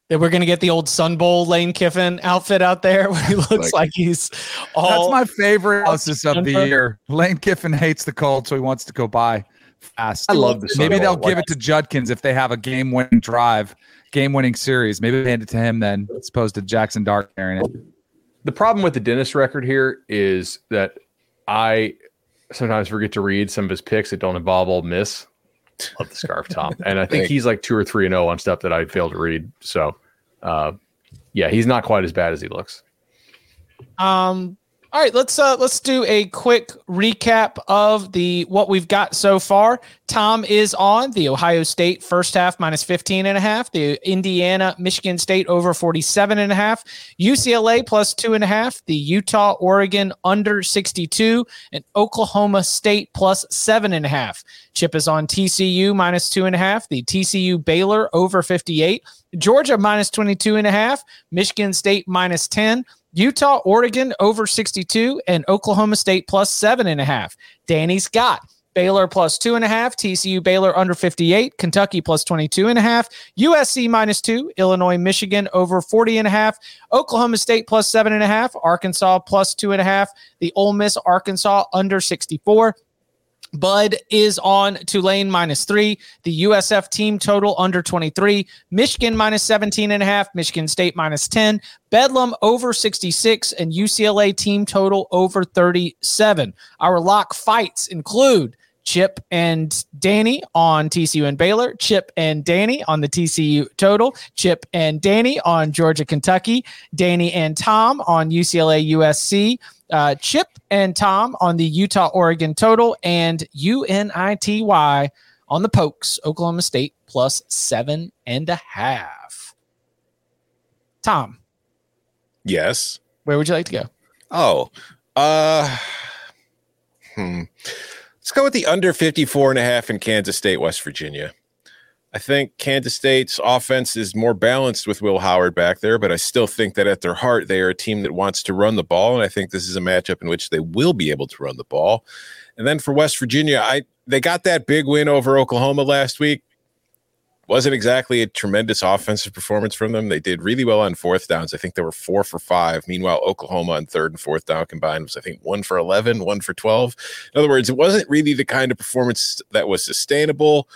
That we're gonna get the old Sun Bowl Lane Kiffin outfit out there *laughs* where he looks like, Like- he's all That's my favorite analysis of the year. Lane Kiffin hates the cold, so he wants to go by fast. I love the Sun Maybe they'll Bowl. give it to Judkins if they have a game winning drive, game winning series. Maybe hand it to him then, as opposed to Jackson Dart carrying it. The problem with the Dennis record here is that I sometimes forget to read some of his picks that don't involve Ole Miss. Love the scarf, Tom, and I think he's like two or three and zero on stuff that I failed to read. So, uh, yeah, he's not quite as bad as he looks. Um. All right, let's uh let's do a quick recap of the what we've got so far. Tom is on the Ohio State first half minus 15 and a half, the Indiana Michigan State over 47 and a half, UCLA plus two and a half, the Utah Oregon under 62, and Oklahoma State plus seven and a half. Chip is on TCU minus two and a half, the TCU Baylor over 58, Georgia minus 22 and a half, Michigan State minus 10. Utah, Oregon over 62, and Oklahoma State plus seven and a half. Danny's got Baylor plus two and a half, TCU Baylor under 58, Kentucky plus 22 and a half, USC minus two, Illinois, Michigan over 40 and a half, Oklahoma State plus seven and a half, Arkansas plus two and a half, the Ole Miss Arkansas under 64. Bud is on Tulane minus three. The USF team total under 23. Michigan minus 17 and a half. Michigan State minus 10. Bedlam over 66 and UCLA team total over 37. Our lock fights include Chip and Danny on TCU and Baylor, Chip and Danny on the TCU total, Chip and Danny on Georgia, Kentucky, Danny and Tom on UCLA, USC, uh, Chip and Tom on the Utah, Oregon total, and UNITY on the Pokes, Oklahoma State plus seven and a half. Tom, Yes. where would you like to go? Oh, uh, hmm. Let's go with the under 54 and a half in Kansas State, West Virginia. I think Kansas State's offense is more balanced with Will Howard back there, but I still think that at their heart, they are a team that wants to run the ball. And I think this is a matchup in which they will be able to run the ball. And then for West Virginia, I they got that big win over Oklahoma last week. Wasn't exactly a tremendous offensive performance from them. They did really well on fourth downs. I think they were four for five. Meanwhile, Oklahoma on third and fourth down combined was, I think, one for 11, one for 12. In other words, it wasn't really the kind of performance that was sustainable.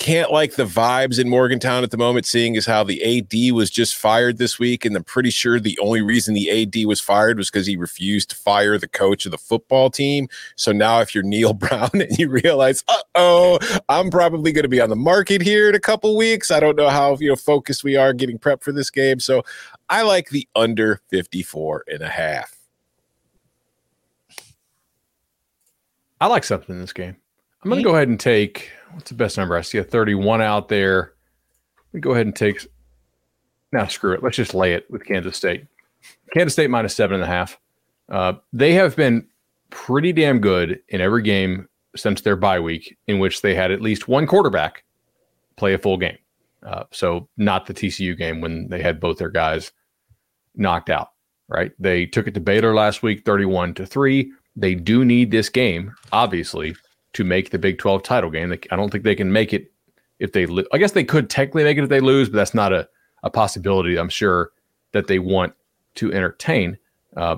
Can't like the vibes in Morgantown at the moment, seeing as how the AD was just fired this week. And I'm pretty sure the only reason the AD was fired was because he refused to fire the coach of the football team. So now, if you're Neal *laughs* Brown and you realize, uh oh, I'm probably going to be on the market here in a couple weeks. I don't know how you know focused we are getting prep for this game. So I like the under 54 and a half. I like something in this game. I'm going to go ahead and take what's the best number? I see a 31 out there. We go ahead and take. Now, screw it. Let's just lay it with Kansas State. Kansas State minus seven and a half. Uh, they have been pretty damn good in every game since their bye week in which they had at least one quarterback play a full game. Uh, so not the TCU game when they had both their guys knocked out. Right? They took it to Baylor last week, thirty-one to three. They do need this game, obviously, to make the Big Twelve title game. I don't think they can make it if they. I guess they could technically make it if they lose, but that's not a a possibility. I'm sure that they want to entertain. Uh,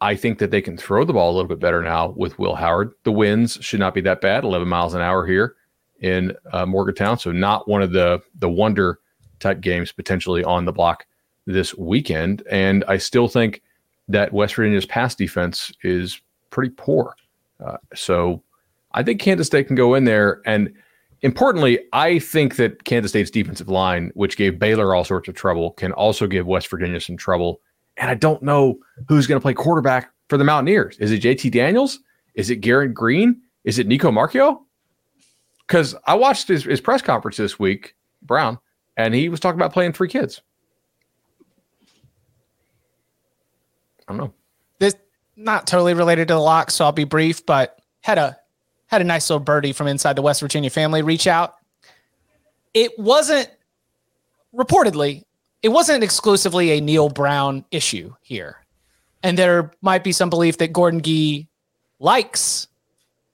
I think that they can throw the ball a little bit better now with Will Howard. The winds should not be that bad, 11 miles an hour here in uh, Morgantown. So not one of the the wonder type games potentially on the block this weekend. And I still think that West Virginia's pass defense is pretty poor. Uh, so I think Kansas State can go in there. And importantly, I think that Kansas State's defensive line, which gave Baylor all sorts of trouble, can also give West Virginia some trouble and I don't know who's going to play quarterback for the Mountaineers. Is it JT Daniels? Is it Garrett Green? Is it Nico Marchiol? Because I watched his, his press conference this week, Brown, and he was talking about playing three kids. I don't know. This not totally related to the lock, so I'll be brief, but had a had a nice little birdie from inside the West Virginia family reach out. It wasn't reportedly it wasn't exclusively a Neal Brown issue here. And there might be some belief that Gordon Gee likes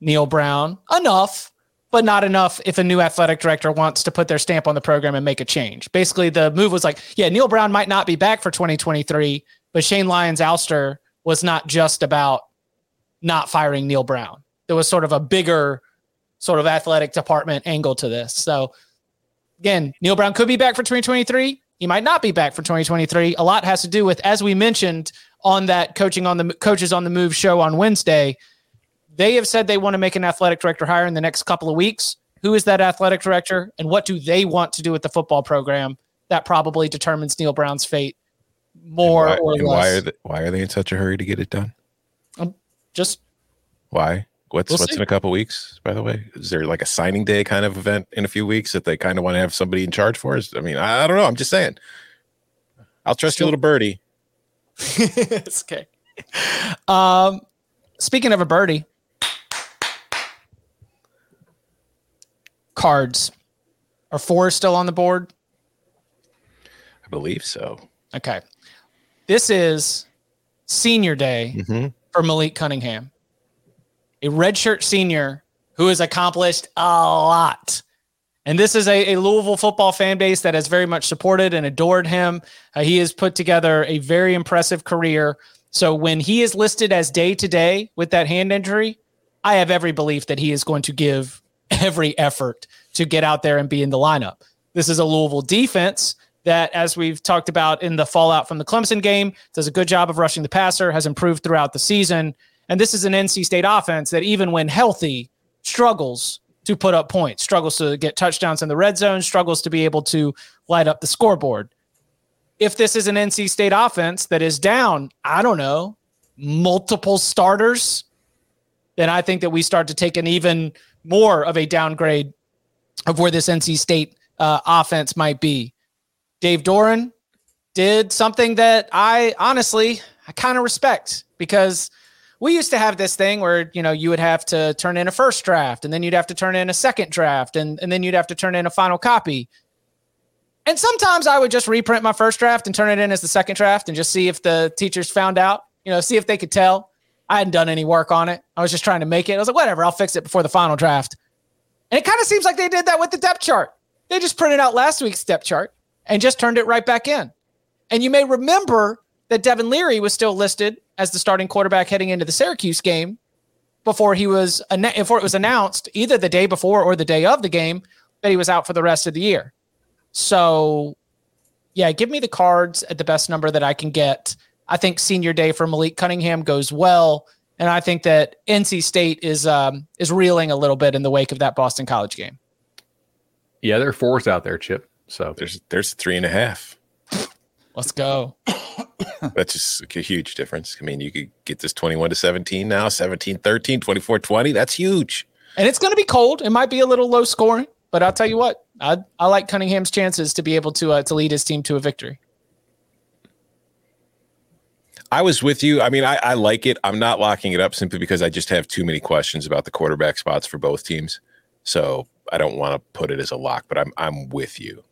Neal Brown enough, but not enough if a new athletic director wants to put their stamp on the program and make a change. Basically, the move was like, yeah, Neal Brown might not be back for 2023, but Shane Lyons' ouster was not just about not firing Neal Brown. There was sort of a bigger sort of athletic department angle to this. So again, Neal Brown could be back for 2023. He might not be back for 2023. A lot has to do with, as we mentioned on that coaching on the coaches on the move show on Wednesday, they have said they want to make an athletic director hire in the next couple of weeks. Who is that athletic director and what do they want to do with the football program? That probably determines Neal Brown's fate more why, or less. Why are, they, why are they in such a hurry to get it done? Um, just why? What's We'll what's see. in a couple weeks? By the way, is there like a signing day kind of event in a few weeks that they kind of want to have somebody in charge for? Is- I mean, I, I don't know. I'm just saying. I'll trust you, little birdie. *laughs* it's okay. Um, speaking of a birdie, cards are four still on the board. I believe so. Okay, this is senior day Mhm. for Malik Cunningham, a redshirt senior who has accomplished a lot. And this is a, a Louisville football fan base that has very much supported and adored him. Uh, he has put together a very impressive career. So when he is listed as day to day with that hand injury, I have every belief that he is going to give *laughs* every effort to get out there and be in the lineup. This is a Louisville defense that, as we've talked about in the fallout from the Clemson game, does a good job of rushing the passer, has improved throughout the season. And this is an NC State offense that, even when healthy, struggles to put up points, struggles to get touchdowns in the red zone, struggles to be able to light up the scoreboard. If this is an NC State offense that is down, I don't know, multiple starters, then I think that we start to take an even more of a downgrade of where this NC State uh, offense might be. Dave Doeren did something that I honestly I kind of respect because we used to have this thing where you know you would have to turn in a first draft and then you'd have to turn in a second draft and, and then you'd have to turn in a final copy. And sometimes I would just reprint my first draft and turn it in as the second draft and just see if the teachers found out, you know, see if they could tell. I hadn't done any work on it. I was just trying to make it. I was like, whatever, I'll fix it before the final draft. And it kind of seems like they did that with the depth chart. They just printed out last week's depth chart and just turned it right back in. And you may remember that Devin Leary was still listed as the starting quarterback heading into the Syracuse game before he was before it was announced either the day before or the day of the game that he was out for the rest of the year. So, yeah, give me the cards at the best number that I can get. I think senior day for Malik Cunningham goes well, and I think that NC State is um, is reeling a little bit in the wake of that Boston College game. Yeah, there are fours out there, Chip. So there's there's three and a half. Let's go. That's just a huge difference. I mean, you could get this 21 to 17 now, 17 13, 24 20. That's huge. And it's going to be cold. It might be a little low scoring, but I'll tell you what, I I like Cunningham's chances to be able to uh, to lead his team to a victory. I was with you. I mean, I, I like it. I'm not locking it up simply because I just have too many questions about the quarterback spots for both teams. So I don't want to put it as a lock, but I'm I'm with you.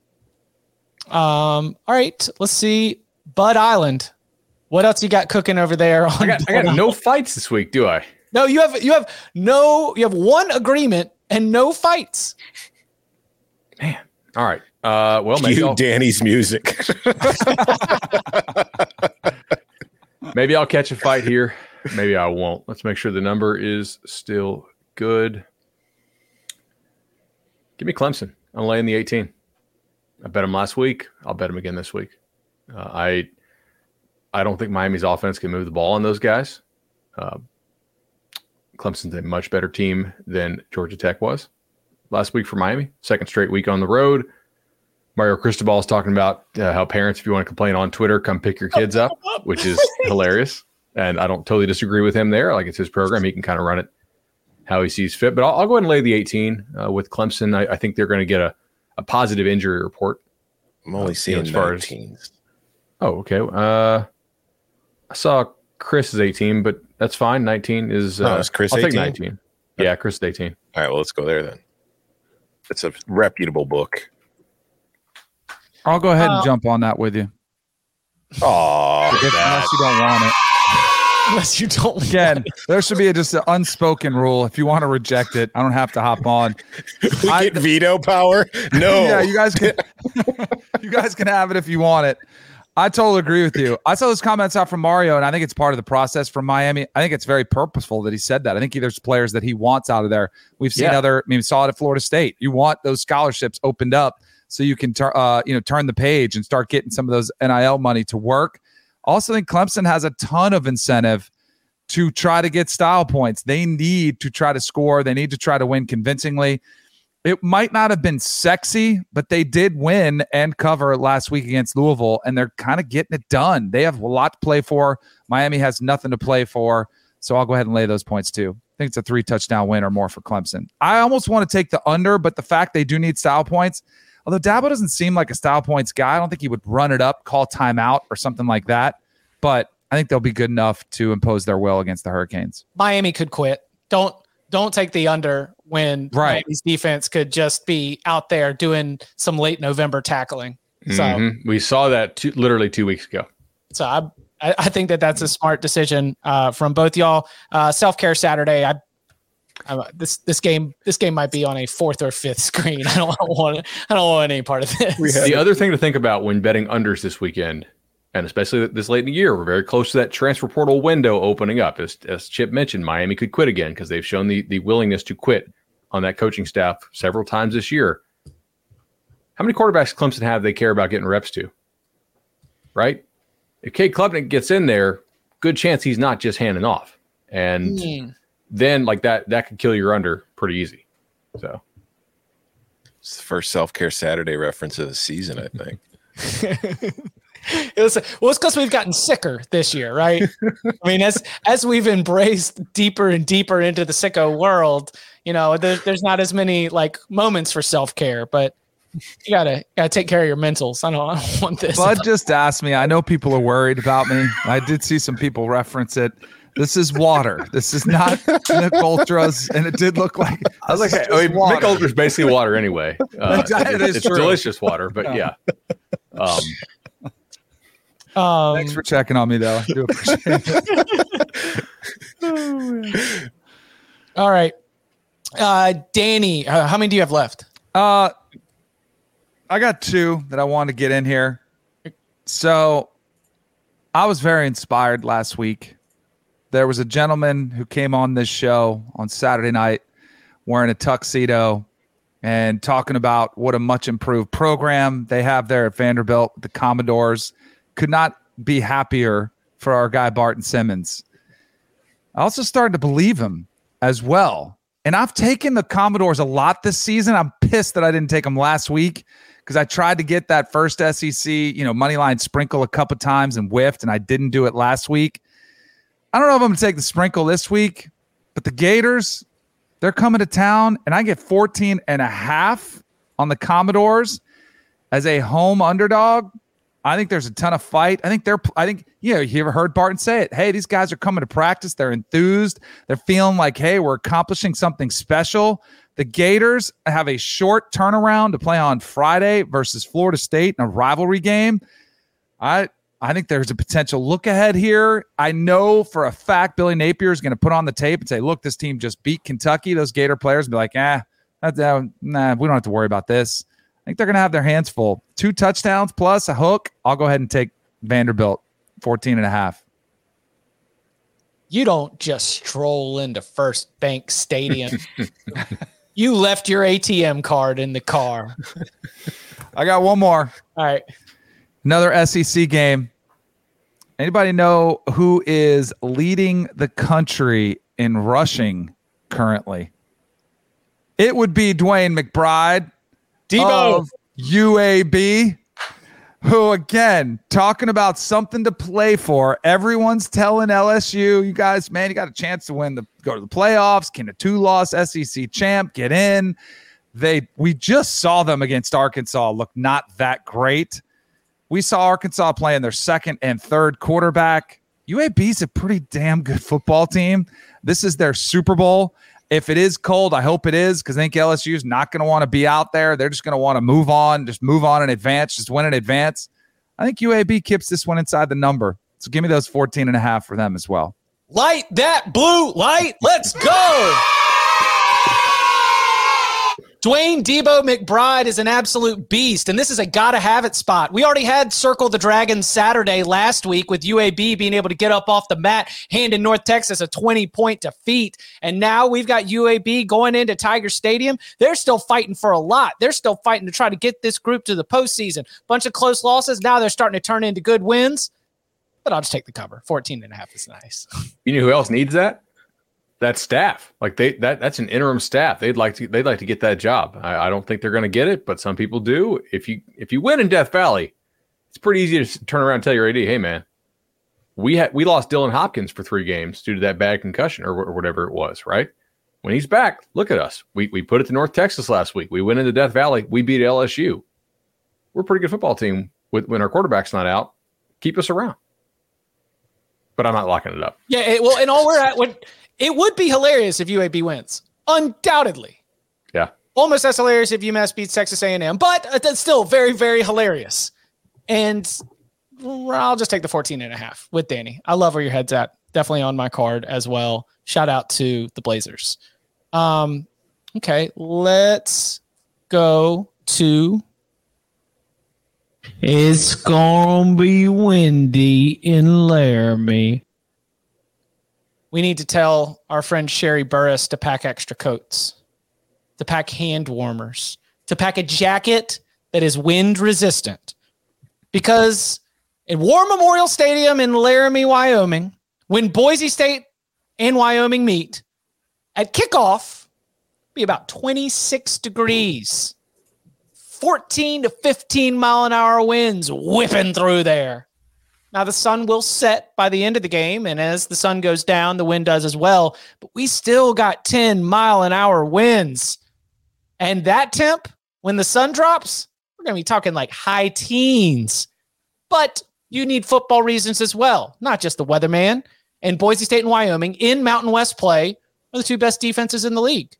Um, all right, let's see. Bud Island. What else you got cooking over there? I got, I got no fights this week, do I? No, you have you have no you have one agreement and no fights. Man. All right. Uh well maybe you I'll, Danny's music. *laughs* maybe I'll catch a fight here. Maybe I won't. Let's make sure the number is still good. Give me Clemson. I'm laying the 18. I bet him last week. I'll bet him again this week. Uh, I I don't think Miami's offense can move the ball on those guys. Uh, Clemson's a much better team than Georgia Tech was last week for Miami. Second straight week on the road. Mario Cristobal is talking about uh, how parents, if you want to complain on Twitter, come pick your kids up, *laughs* which is hilarious. And I don't totally disagree with him there. Like it's his program; he can kind of run it how he sees fit. But I'll, I'll go ahead and lay the 18 uh, with Clemson. I, I think they're going to get a, a positive injury report. I'm only uh, seeing as far 19s. as. Oh, okay. Uh, I saw Circa is 18, but that's fine. 19 is. Uh, Oh, is Circa I'll take 18? 19. Yeah, Circa is 18. All right, well, let's go there then. It's a reputable book. I'll go ahead and Uh, jump on that with you. Oh, unless you don't want it. Unless you don't Again, there should be a, just an unspoken rule. If you want to reject it, I don't have to hop on. we I- get veto power. *laughs* No, yeah, you guys can *laughs* you guys can have it if you want it. I totally agree with you. I saw those comments out from Mario, and I think it's part of the process from Miami. I think it's very purposeful that he said that. I think there's players that he wants out of there. We've seen Yeah. other. I mean, we saw it at Florida State. You want those scholarships opened up so you can, tur- uh, you know, turn the page and start getting some of those NIL money to work. Also, think Clemson has a ton of incentive to try to get style points. They need to try to score. They need to try to win convincingly. It might not have been sexy, but they did win and cover last week against Louisville, and they're kind of getting it done. They have a lot to play for. Miami has nothing to play for. So I'll go ahead and lay those points too. I think it's a three touchdown win or more for Clemson. I almost want to take the under, but the fact they do need style points, although Dabo doesn't seem like a style points guy, I don't think he would run it up, call timeout, or something like that. But I think they'll be good enough to impose their will against the Hurricanes. Miami could quit. Don't don't take the under when Right. Miami's defense could just be out there doing some late November tackling. So Mhm. We saw that two, literally two weeks ago. so I I I think that that's a smart decision uh, from both y'all. Uh, Self care Saturday. I, I this this game this game might be on a fourth or fifth screen. *laughs* I don't want I don't want any part of this. the other thing to think about when betting unders this weekend, and especially this late in the year, we're very close to that transfer portal window opening up. As, as Chip mentioned, Miami could quit again because they've shown the, the willingness to quit on that coaching staff several times this year. How many quarterbacks Clemson have they care about getting reps to? Right? If Cade Klubnik gets in there, good chance he's not just handing off. And Mm. Then like that that could kill your under pretty easy. So It's the first self care Saturday reference of the season, I think. *laughs* *laughs* It was well, it's because we've gotten sicker this year, right? I mean, as as we've embraced deeper and deeper into the sicko world, you know, there, there's not as many like moments for self care, but you gotta gotta take care of your mentals. I don't, I don't want this. Bud just asked me. I know people are worried about me. I did see some people reference it. This is water. This is not Mick Ultras, and it did look like. I was like, this hey, I mean, just water. Mick Ultra's basically water anyway. *laughs* Uh, Exactly, it's it's true. delicious water, but yeah. Um, Um, Thanks for checking on me, though. I do *laughs* appreciate it. *laughs* all right, uh, Danny, uh, how many do you have left? Uh, I got two that I want to get in here. So, I was very inspired last week. There was a gentleman who came on this show on Saturday night wearing a tuxedo and talking about what a much improved program they have there at Vanderbilt. The Commodores could not be happier for our guy Barton Simmons. I also started to believe him as well. And I've taken the Commodores a lot this season. I'm pissed that I didn't take them last week because I tried to get that first SEC, you know, money line sprinkle a couple times and whiffed, and I didn't do it last week. I don't know if I'm going to take the sprinkle this week, but the Gators, they're coming to town, and I get 14 and a half on the Commodores as a home underdog. I think there's a ton of fight. I think they're, I think, you know, you ever heard Barton say it? Hey, these guys are coming to practice. They're enthused. They're feeling like, hey, we're accomplishing something special. The Gators have a short turnaround to play on Friday versus Florida State in a rivalry game. I, I think there's a potential look ahead here. I know for a fact Billy Napier is going to put on the tape and say, look, this team just beat Kentucky. Those Gator players be like, ah, that's, uh, nah, we don't have to worry about this. I think they're going to have their hands full. Two touchdowns plus a hook. I'll go ahead and take Vanderbilt 14 and a half. You don't just stroll into First Bank Stadium. *laughs* you left your ATM card in the car. *laughs* I got one more. All right. Another SEC game. Anybody know who is leading the country in rushing currently? It would be Dwayne McBride Debo. of UAB, who again talking about something to play for. Everyone's telling LSU, you guys, man, you got a chance to win the go to the playoffs. Can a two-loss SEC champ get in? They we just saw them against Arkansas look not that great. We saw Arkansas playing their second and third quarterback. UAB's a pretty damn good football team. This is their Super Bowl. If it is cold, I hope it is because I think LSU is not going to want to be out there. They're just going to want to move on, just move on in advance, just win in advance. I think UAB keeps this one inside the number. So give me those 14 and a half for them as well. Light that blue light. Let's go. Dwayne Debo McBride is an absolute beast, and this is a gotta have it spot. We already had Circle the Dragon Saturday last week with UAB being able to get up off the mat, hand in North Texas a 20 point defeat. And now we've got UAB going into Tiger Stadium. They're still fighting for a lot. They're still fighting to try to get this group to the postseason. Bunch of close losses. Now they're starting to turn into good wins. But I'll just take the cover. 14 and a half is nice. You know who else needs that? That staff. Like they that that's an interim staff. They'd like to they'd like to get that job. I, I don't think they're going to get it, but some people do. If you if you win in Death Valley, it's pretty easy to turn around and tell your AD, "Hey man, we had we lost Dylan Hopkins for three games due to that bad concussion or, or whatever it was, right? When he's back, look at us. We we put it to North Texas last week. We went into Death Valley. We beat LSU. We're a pretty good football team with when our quarterback's not out. Keep us around. But I'm not locking it up. Yeah, well, and all we're at, when, it would be hilarious if UAB wins, undoubtedly. Yeah. Almost as hilarious if UMass beats Texas A&M, but uh, that's still very, very hilarious. And I'll just take the 14 and a half with Danny. I love where your head's at. Definitely on my card as well. Shout out to the Blazers. Um, okay, let's go to It's gonna be windy in Laramie. We need to tell our friend Sherry Burris to pack extra coats, to pack hand warmers, to pack a jacket that is wind resistant. Because in War Memorial Stadium in Laramie, Wyoming, when Boise State and Wyoming meet at kickoff, be about 26 degrees, 14 to 15 mile an hour winds whipping through there. Now, the sun will set by the end of the game, and as the sun goes down, the wind does as well. But we still got 10 mile an hour winds. And that temp, when the sun drops, we're going to be talking like high teens. But you need football reasons as well, not just the weatherman. And Boise State and Wyoming in Mountain West play are the two best defenses in the league.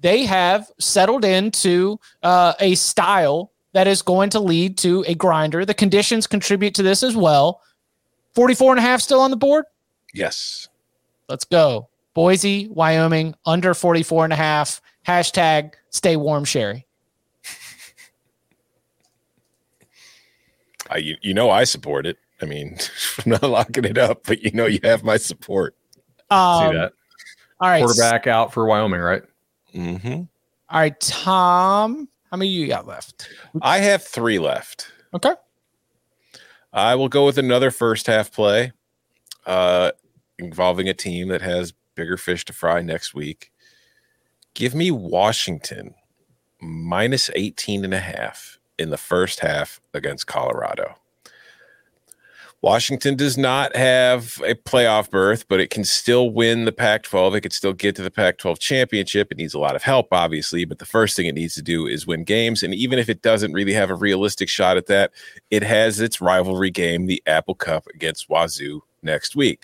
They have settled into uh, a style that is going to lead to a grinder. The conditions contribute to this as well. 44 and a half still on the board. Yes. Let's go. Boise, Wyoming, under 44 and a half. Hashtag stay warm, Sherry. I, you, you know I support it. I mean, *laughs* I'm not locking it up, but you know you have my support. Um, See that? All right. Quarterback out for Wyoming, right? Mm-hmm. All right, Tom. How many you got left? I have three left. Okay. I will go with another first half play uh, involving a team that has bigger fish to fry next week. Give me Washington minus 18 and a half in the first half against Colorado. Washington does not have a playoff berth, but it can still win the Pac 12. It could still get to the Pac 12 championship. It needs a lot of help, obviously, but the first thing it needs to do is win games. And even if it doesn't really have a realistic shot at that, it has its rivalry game, the Apple Cup against Wazoo next week.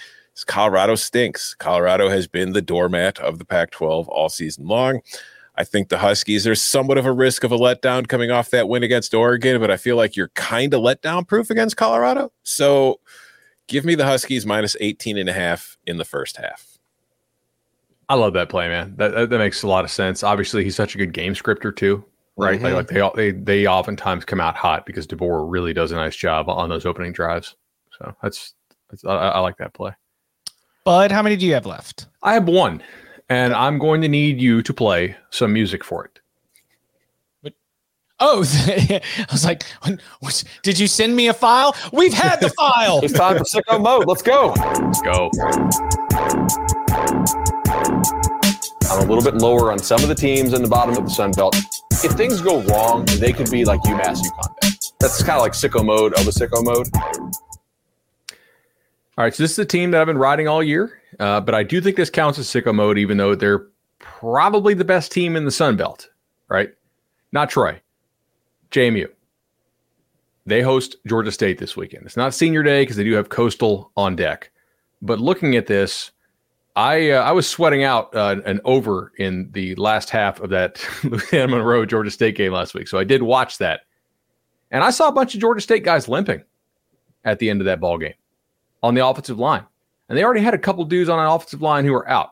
Colorado stinks. Colorado has been the doormat of the Pac 12 all season long. I think the Huskies, there's somewhat of a risk of a letdown coming off that win against Oregon, but I feel like you're kind of letdown proof against Colorado. So give me the Huskies minus 18 and a half in the first half. I love that play, man. That, that, that makes a lot of sense. Obviously, he's such a good game scripter too, right? Mhm. Like, like they they they oftentimes come out hot because DeBoer really does a nice job on those opening drives. So that's, that's I, I like that play. Bud, how many do you have left? I have one, and I'm going to need you to play some music for it. But, Oh, *laughs* I was like, "When- what- did you send me a file? We've had the *laughs* file. It's time for sicko mode. Let's go. Let's go. I'm a little bit lower on some of the teams in the bottom of the Sun Belt. If things go wrong, they could be like UMass UConn. That's kind of like sicko mode of a sicko mode. All right, so this is a team that I've been riding all year, uh, but I do think this counts as sicko mode, even though they're probably the best team in the Sun Belt, right? Not Troy, JMU. They host Georgia State this weekend. It's not senior day because they do have Coastal on deck. But looking at this, I uh, I was sweating out uh, an over in the last half of that *laughs* Louisiana Monroe Georgia State game last week, so I did watch that, and I saw a bunch of Georgia State guys limping at the end of that ball game on the offensive line. And they already had a couple dudes on an offensive line who are out.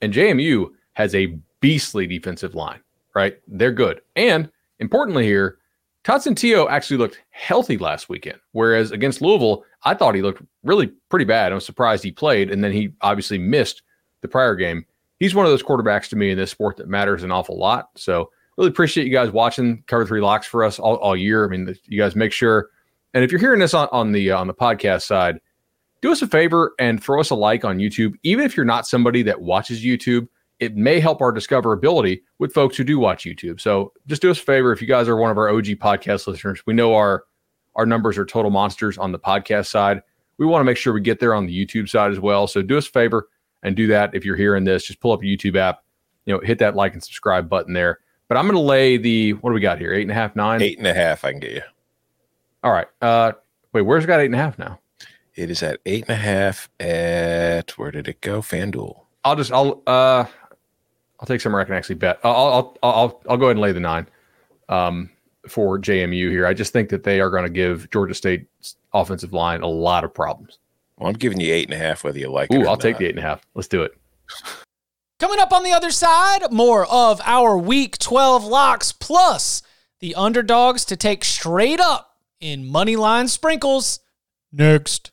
And JMU has a beastly defensive line, right? They're good. And importantly here, Todd Centeio actually looked healthy last weekend. Whereas against Louisville, I thought he looked really pretty bad. I was surprised he played. And then he obviously missed the prior game. He's one of those quarterbacks to me in this sport that matters an awful lot. So really appreciate you guys watching cover three locks for us all, all year. I mean, you guys make sure. And if you're hearing this on, on the uh, on the podcast side, do us a favor and throw us a like on YouTube. Even if you're not somebody that watches YouTube, it may help our discoverability with folks who do watch YouTube. So just do us a favor if you guys are one of our OG podcast listeners. We know our our numbers are total monsters on the podcast side. We want to make sure we get there on the YouTube side as well. So do us a favor and do that if you're hearing this. Just pull up your YouTube app, you know, hit that like and subscribe button there. But I'm going to lay the what do we got here? Eight and a half, nine, Eight and a half, I can get you. All right. Uh, wait, where's it got eight and a half now? It is at eight and a half at where did it go? FanDuel. I'll just I'll uh I'll take somewhere I can actually bet. I'll I'll I'll I'll, I'll go ahead and lay the nine um for JMU here. I just think that they are going to give Georgia State's offensive line a lot of problems. Well, I'm giving you eight and a half, whether you like it. Ooh, or I'll take the eight and a half. Let's do it. *laughs* Coming up on the other side, more of our week 12 locks plus the underdogs to take straight up in money line sprinkles. Next.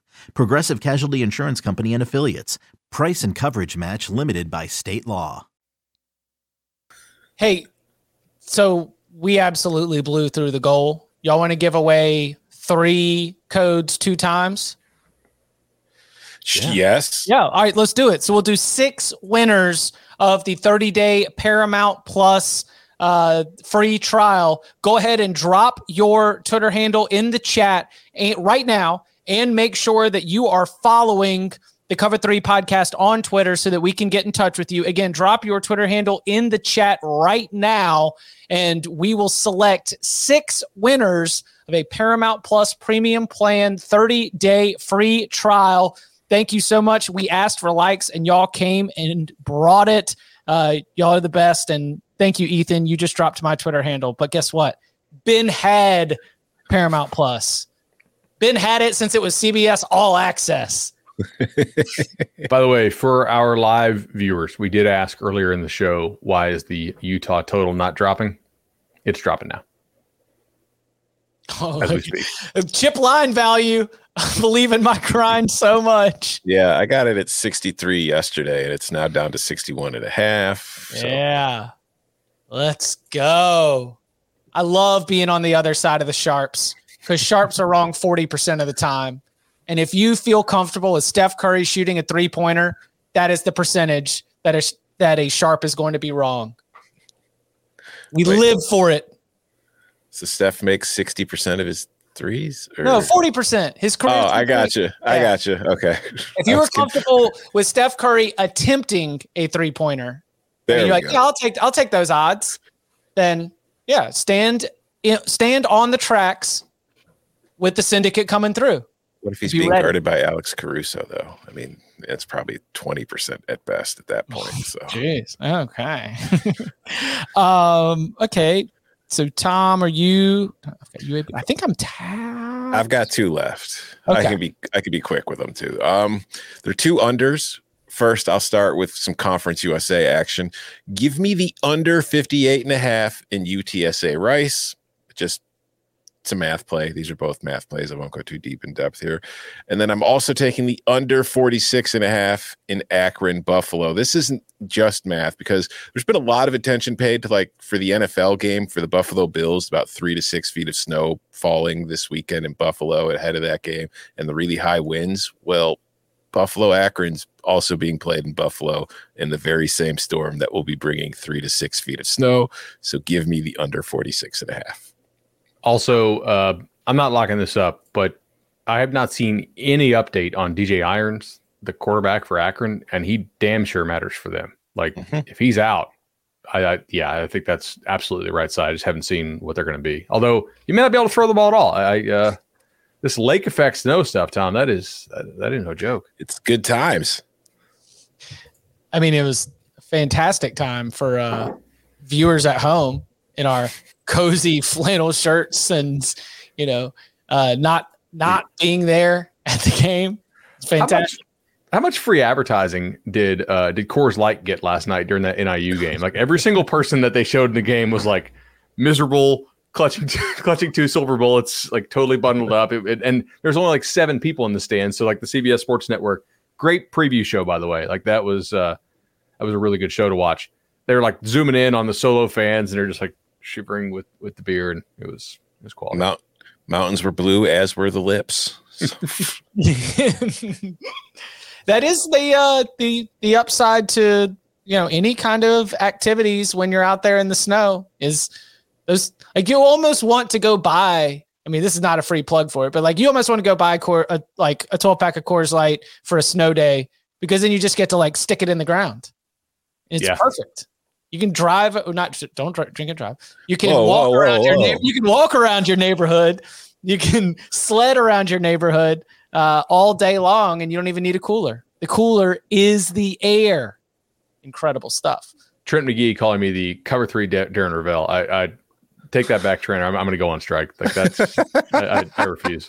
Progressive Casualty Insurance Company and Affiliates. Price and coverage match limited by state law. Hey, so we absolutely blew through the goal. Y'all want to give away three codes two times? Yes. Yeah. All right, let's do it. So we'll do six winners of the 30 day Paramount Plus uh, free trial. Go ahead and drop your Twitter handle in the chat eh, right now and make sure that you are following the Cover Three podcast on Twitter so that we can get in touch with you. Again, drop your Twitter handle in the chat right now, and we will select six winners of a Paramount Plus premium plan 30 day free trial. Thank you so much. We asked for likes, and y'all came and brought it. Uh, y'all are the best. And thank you, Ethan. You just dropped my Twitter handle. But guess what? Ben had Paramount Plus. Ben had it since it was CBS All Access. *laughs* By the way, for our live viewers, we did ask earlier in the show why is the Utah total not dropping? It's dropping now. Oh, as we speak. Chip line value. *laughs* I believe in my grind so much. Yeah, I got it at 63 yesterday, and it's now down to 61 and a half. So. Yeah. Let's go. I love being on the other side of the sharps because sharps are wrong 40% of the time. And if you feel comfortable with Steph Curry shooting a three pointer, that is the percentage that is that a sharp is going to be wrong. We Wait, live for it. So Steph makes 60% of his threes? Or? No, 40%. His career. Oh, I got you. I got you. Okay. If you were comfortable with Steph Curry attempting a three pointer, you're like, go. yeah, I'll take I'll take those odds. Then yeah, stand stand on the tracks with the syndicate coming through. What if he's being ready. guarded by Alex Caruso, though? I mean, it's probably 20% at best at that point. *laughs* So, jeez. Okay. *laughs* um, okay. So, Tom, are you? you I think I'm tapped. I've got two left. Okay. I can be I can be quick with them too. Um, they're two unders. First, I'll start with some Conference USA action. Give me the under 58 and a half in UTSA Rice. Just it's a math play. These are both math plays. I won't go too deep in depth here. And then I'm also taking the under 46 and a half in Akron Buffalo. This isn't just math because there's been a lot of attention paid to like for the NFL game for the Buffalo Bills, about three to six feet of snow falling this weekend in Buffalo ahead of that game and the really high winds. Well, Buffalo Akron's also being played in Buffalo in the very same storm that will be bringing three to six feet of snow. So give me the under 46 and a half. Also, uh, I'm not locking this up, but I have not seen any update on DJ Irons, the quarterback for Akron, and he damn sure matters for them. Like mm-hmm. if he's out, I, I, yeah, I think that's absolutely the right side. I just haven't seen what they're going to be. Although you may not be able to throw the ball at all. I uh, this lake effect snow stuff, Tom. That is that, that is no joke. It's good times. I mean, it was a fantastic time for uh, viewers at home in our cozy *laughs* flannel shirts and you know uh, not not being there at the game. It's fantastic. How much, how much free advertising did uh, did Coors Light get last night during that NIU game? Like every single person that they showed in the game was like miserable, clutching *laughs* clutching two silver bullets, like totally bundled up. It, it, and there's only like seven people in the stands. So like the CBS Sports Network, great preview show by the way. Like that was uh, that was a really good show to watch. They're like zooming in on the solo fans, and they're just like shivering with with the beer, and it was it was quality. Mount, mountains were blue, as were the lips. So. *laughs* *laughs* that is the uh, the the upside to you know any kind of activities when you're out there in the snow is those like you almost want to go buy. I mean, this is not a free plug for it, but like you almost want to go buy a, a like a 12 pack of Coors Light for a snow day because then you just get to like stick it in the ground. It's yeah. perfect. You can drive, not don't drink and drive. You can whoa, walk whoa, around whoa, your you can walk around your neighborhood. You can sled around your neighborhood uh, all day long, and you don't even need a cooler. The cooler is the air. Incredible stuff. Trent McGee calling me the cover three Darren Rovell. I, I take that back, Trent. I'm, I'm going to go on strike. Like that's *laughs* I, I, I refuse.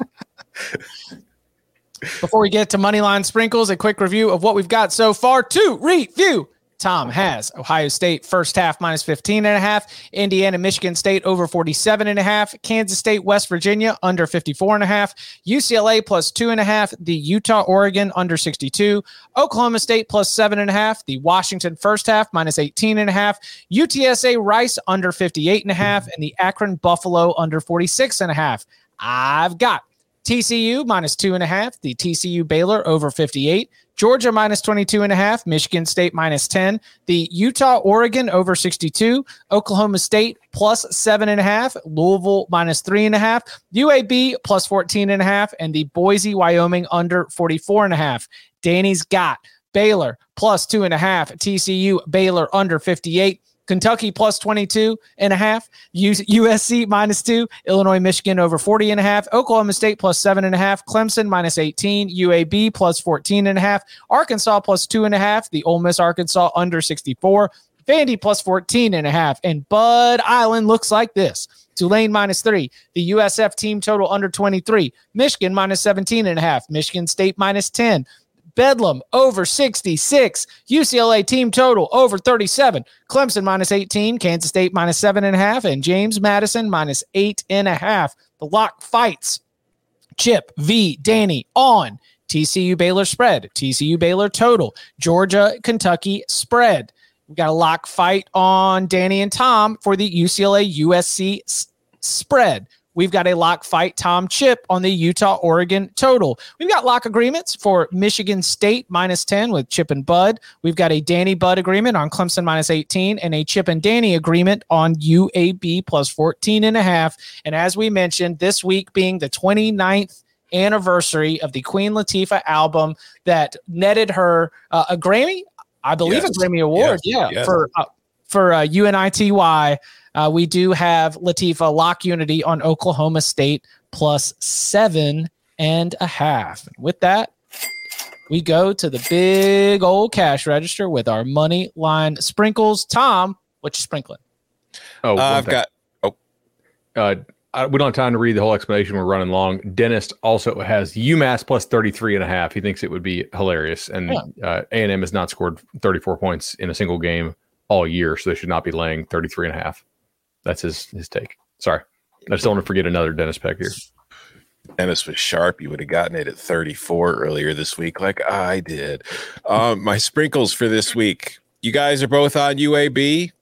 Before we get to money line sprinkles, a quick review of what we've got so far to review. Tom has. Ohio State first half minus 15 and a half, Indiana, Michigan State over 47 and a half, Kansas State, West Virginia under 54 and a half, UCLA plus two and a half, the Utah, Oregon under 62, Oklahoma State plus seven and a half, the Washington first half minus 18 and a half, UTSA Rice under 58 and a half, and the Akron Buffalo under 46 and a half. I've got TCU minus two and a half. The TCU Baylor over 58. Georgia minus 22 and a half. Michigan State minus 10. The Utah Oregon over 62. Oklahoma State plus seven and a half. Louisville minus three and a half. UAB plus 14 and a half. And the Boise Wyoming under 44 and a half. Danny's got Baylor plus two and a half. TCU Baylor under 58. Kentucky plus 22 and a half, USC minus two, Illinois, Michigan over 40 and a half, Oklahoma State plus seven and a half, Clemson minus 18, UAB plus 14 and a half, Arkansas plus two and a half, the Ole Miss Arkansas under 64, Vandy plus 14 and a half, and Bud Island looks like this. Tulane minus three, the USF team total under 23, Michigan minus 17 and a half, Michigan State minus 10, Bedlam over 66. UCLA team total over 37. Clemson minus 18. Kansas State minus seven and a half. And James Madison minus eight and a half. The lock fights. Chip V. Danny on TCU Baylor spread. TCU Baylor total. Georgia Kentucky spread. We got a lock fight on Danny and Tom for the UCLA USC s- spread. We've got a lock fight Tom Chip on the Utah Oregon total. We've got lock agreements for Michigan State minus 10 with Chip and Bud. We've got a Danny Bud agreement on Clemson minus 18 and a Chip and Danny agreement on UAB plus 14 and a half. And as we mentioned, this week being the 29th anniversary of the Queen Latifah album that netted her uh, a Grammy, I believe Yes. a Grammy award, Yes. yeah, Yes. for uh, for uh, UNITY. Uh, we do have Latifah lock unity on Oklahoma State plus seven and a half. With that, we go to the big old cash register with our money line sprinkles. Tom, what you sprinkling? Oh, Uh, I've got. Oh, Uh, I, we don't have time to read the whole explanation. We're running long. Dennis also has UMass plus 33 and a half. He thinks it would be hilarious. And uh, A&M has not scored 34 points in a single game all year, so they should not be laying 33 and a half. That's his his take. Sorry. I just don't want to forget another Dennis Peck here. Dennis was sharp. You would have gotten it at 34 earlier this week, like I did. Um, my sprinkles for this week. You guys are both on UAB.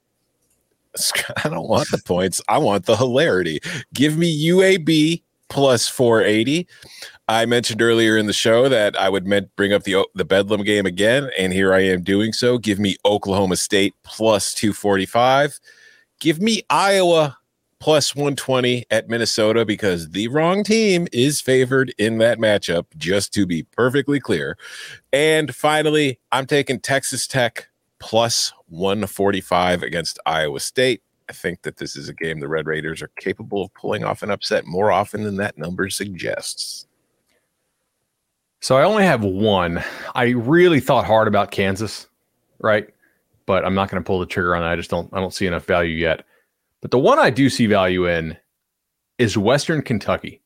*laughs* I don't want the points. I want the hilarity. Give me UAB plus 480. I mentioned earlier in the show that I would bring up the the Bedlam game again, and here I am doing so. Give me Oklahoma State plus 245. Give me Iowa plus 120 at Minnesota because the wrong team is favored in that matchup, just to be perfectly clear. And finally, I'm taking Texas Tech plus 145 against Iowa State. I think that this is a game the Red Raiders are capable of pulling off an upset more often than that number suggests. So I only have one. I really thought hard about Kansas, right? But I'm not going to pull the trigger on that. I just don't I don't see enough value yet. But the one I do see value in is Western Kentucky.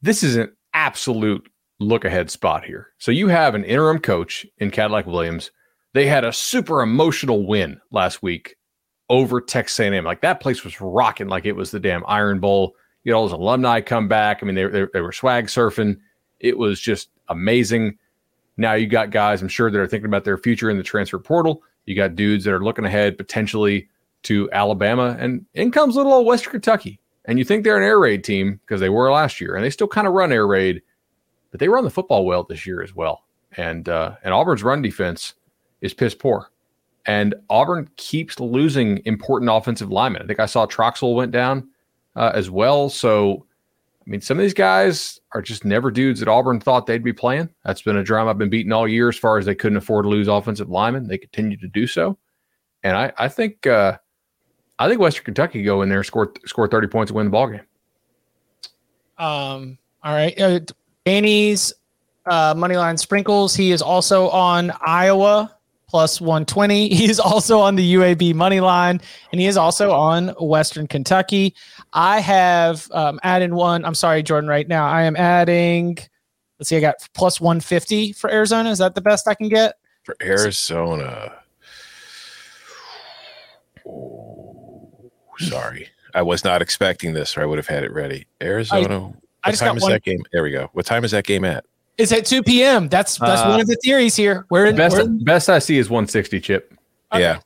This is an absolute look ahead spot here. So you have an interim coach in Cadillac Williams. They had a super emotional win last week over Texas A&M. Like that place was rocking like it was the damn Iron Bowl. You know, all those alumni come back. I mean, they, they, they were swag surfing. It was just amazing. Now you got guys, I'm sure, that are thinking about their future in the transfer portal. You got dudes that are looking ahead potentially to Alabama, and in comes little old Western Kentucky. And you think they're an air raid team because they were last year, and they still kind of run air raid, but they run the football well this year as well. And uh, and Auburn's run defense is piss poor, and Auburn keeps losing important offensive linemen. I think I saw Troxel went down uh, as well. So I mean, some of these guys are just never dudes that Auburn thought they'd be playing. That's been a drum I've been beating all year as far as they couldn't afford to lose offensive linemen. They continue to do so. And I, I think uh, I think Western Kentucky go in there, score score 30 points and win the ball game. Um, all right. Uh, Danny's uh, money line sprinkles. He is also on Iowa plus 120. *laughs* He is also on the UAB money line, and he is also on Western Kentucky. I have um, added one. I'm sorry, Jordan. Right now, I am adding. Let's see. I got plus 150 for Arizona. Is that the best I can get? For Arizona. Oh, sorry. I was not expecting this, or I would have had it ready. Arizona. what I just time got is one- that game? There we go. What time is that game at? It's at 2 p.m. That's that's Uh, one of the theories here. We're in. Best we're in- best I see is 160 chip. Yeah.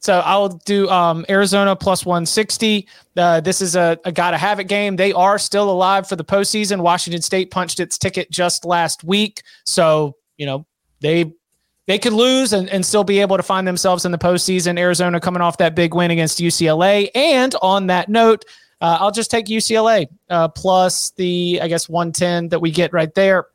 So I'll do um, Arizona plus 160. Uh, this is a, a gotta have it game. They are still alive for the postseason. Washington State punched its ticket just last week. So, you know, they they could lose and, and still be able to find themselves in the postseason. Arizona coming off that big win against UCLA. And on that note, uh, I'll just take UCLA uh, plus the, I guess, 110 that we get right there.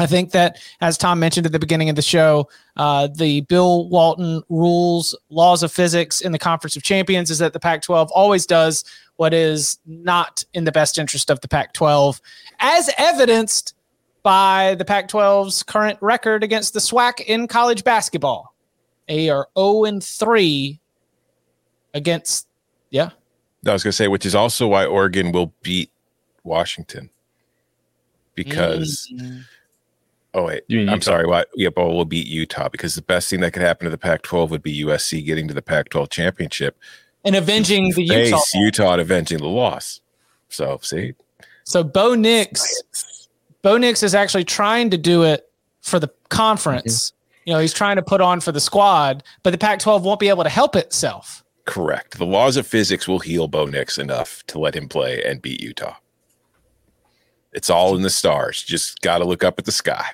I think that, as Tom mentioned at the beginning of the show, uh, the Bill Walton rules, laws of physics in the Conference of Champions is that the Pac 12 always does what is not in the best interest of the Pac 12, as evidenced by the Pac 12's current record against the SWAC in college basketball. They are 0 and 3 against, yeah. I was going to say, which is also why Oregon will beat Washington because. Mm-hmm. Oh wait, I'm sorry. What? Yeah, but we'll beat Utah because the best thing that could happen to the Pac-12 would be USC getting to the Pac-12 championship and avenging the Utah, Utah and avenging the loss. So see, so Bo Nix, Bo Nix is actually trying to do it for the conference. Mm-hmm. You know, he's trying to put on for the squad, but the Pac-12 won't be able to help itself. Correct. The laws of physics will heal Bo Nix enough to let him play and beat Utah. It's all in the stars. Just got to look up at the sky.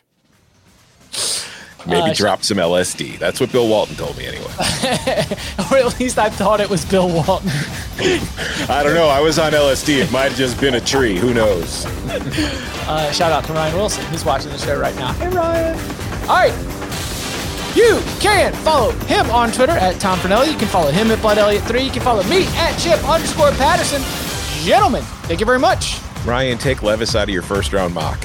Maybe uh, drop some LSD. That's what Bill Walton told me anyway. *laughs* or at least I thought it was Bill Walton. I don't know. I was on LSD. It might have just been a tree. Who knows? *laughs* Uh, shout out to Ryan Wilson, He's watching the show right now. Hey, Ryan. All right. You can follow him on Twitter at Tom Fornelli. You can follow him at Bud Elliott3. You can follow me at Chip underscore Patterson. Gentlemen, thank you very much. Ryan, take Levis out of your first round mock.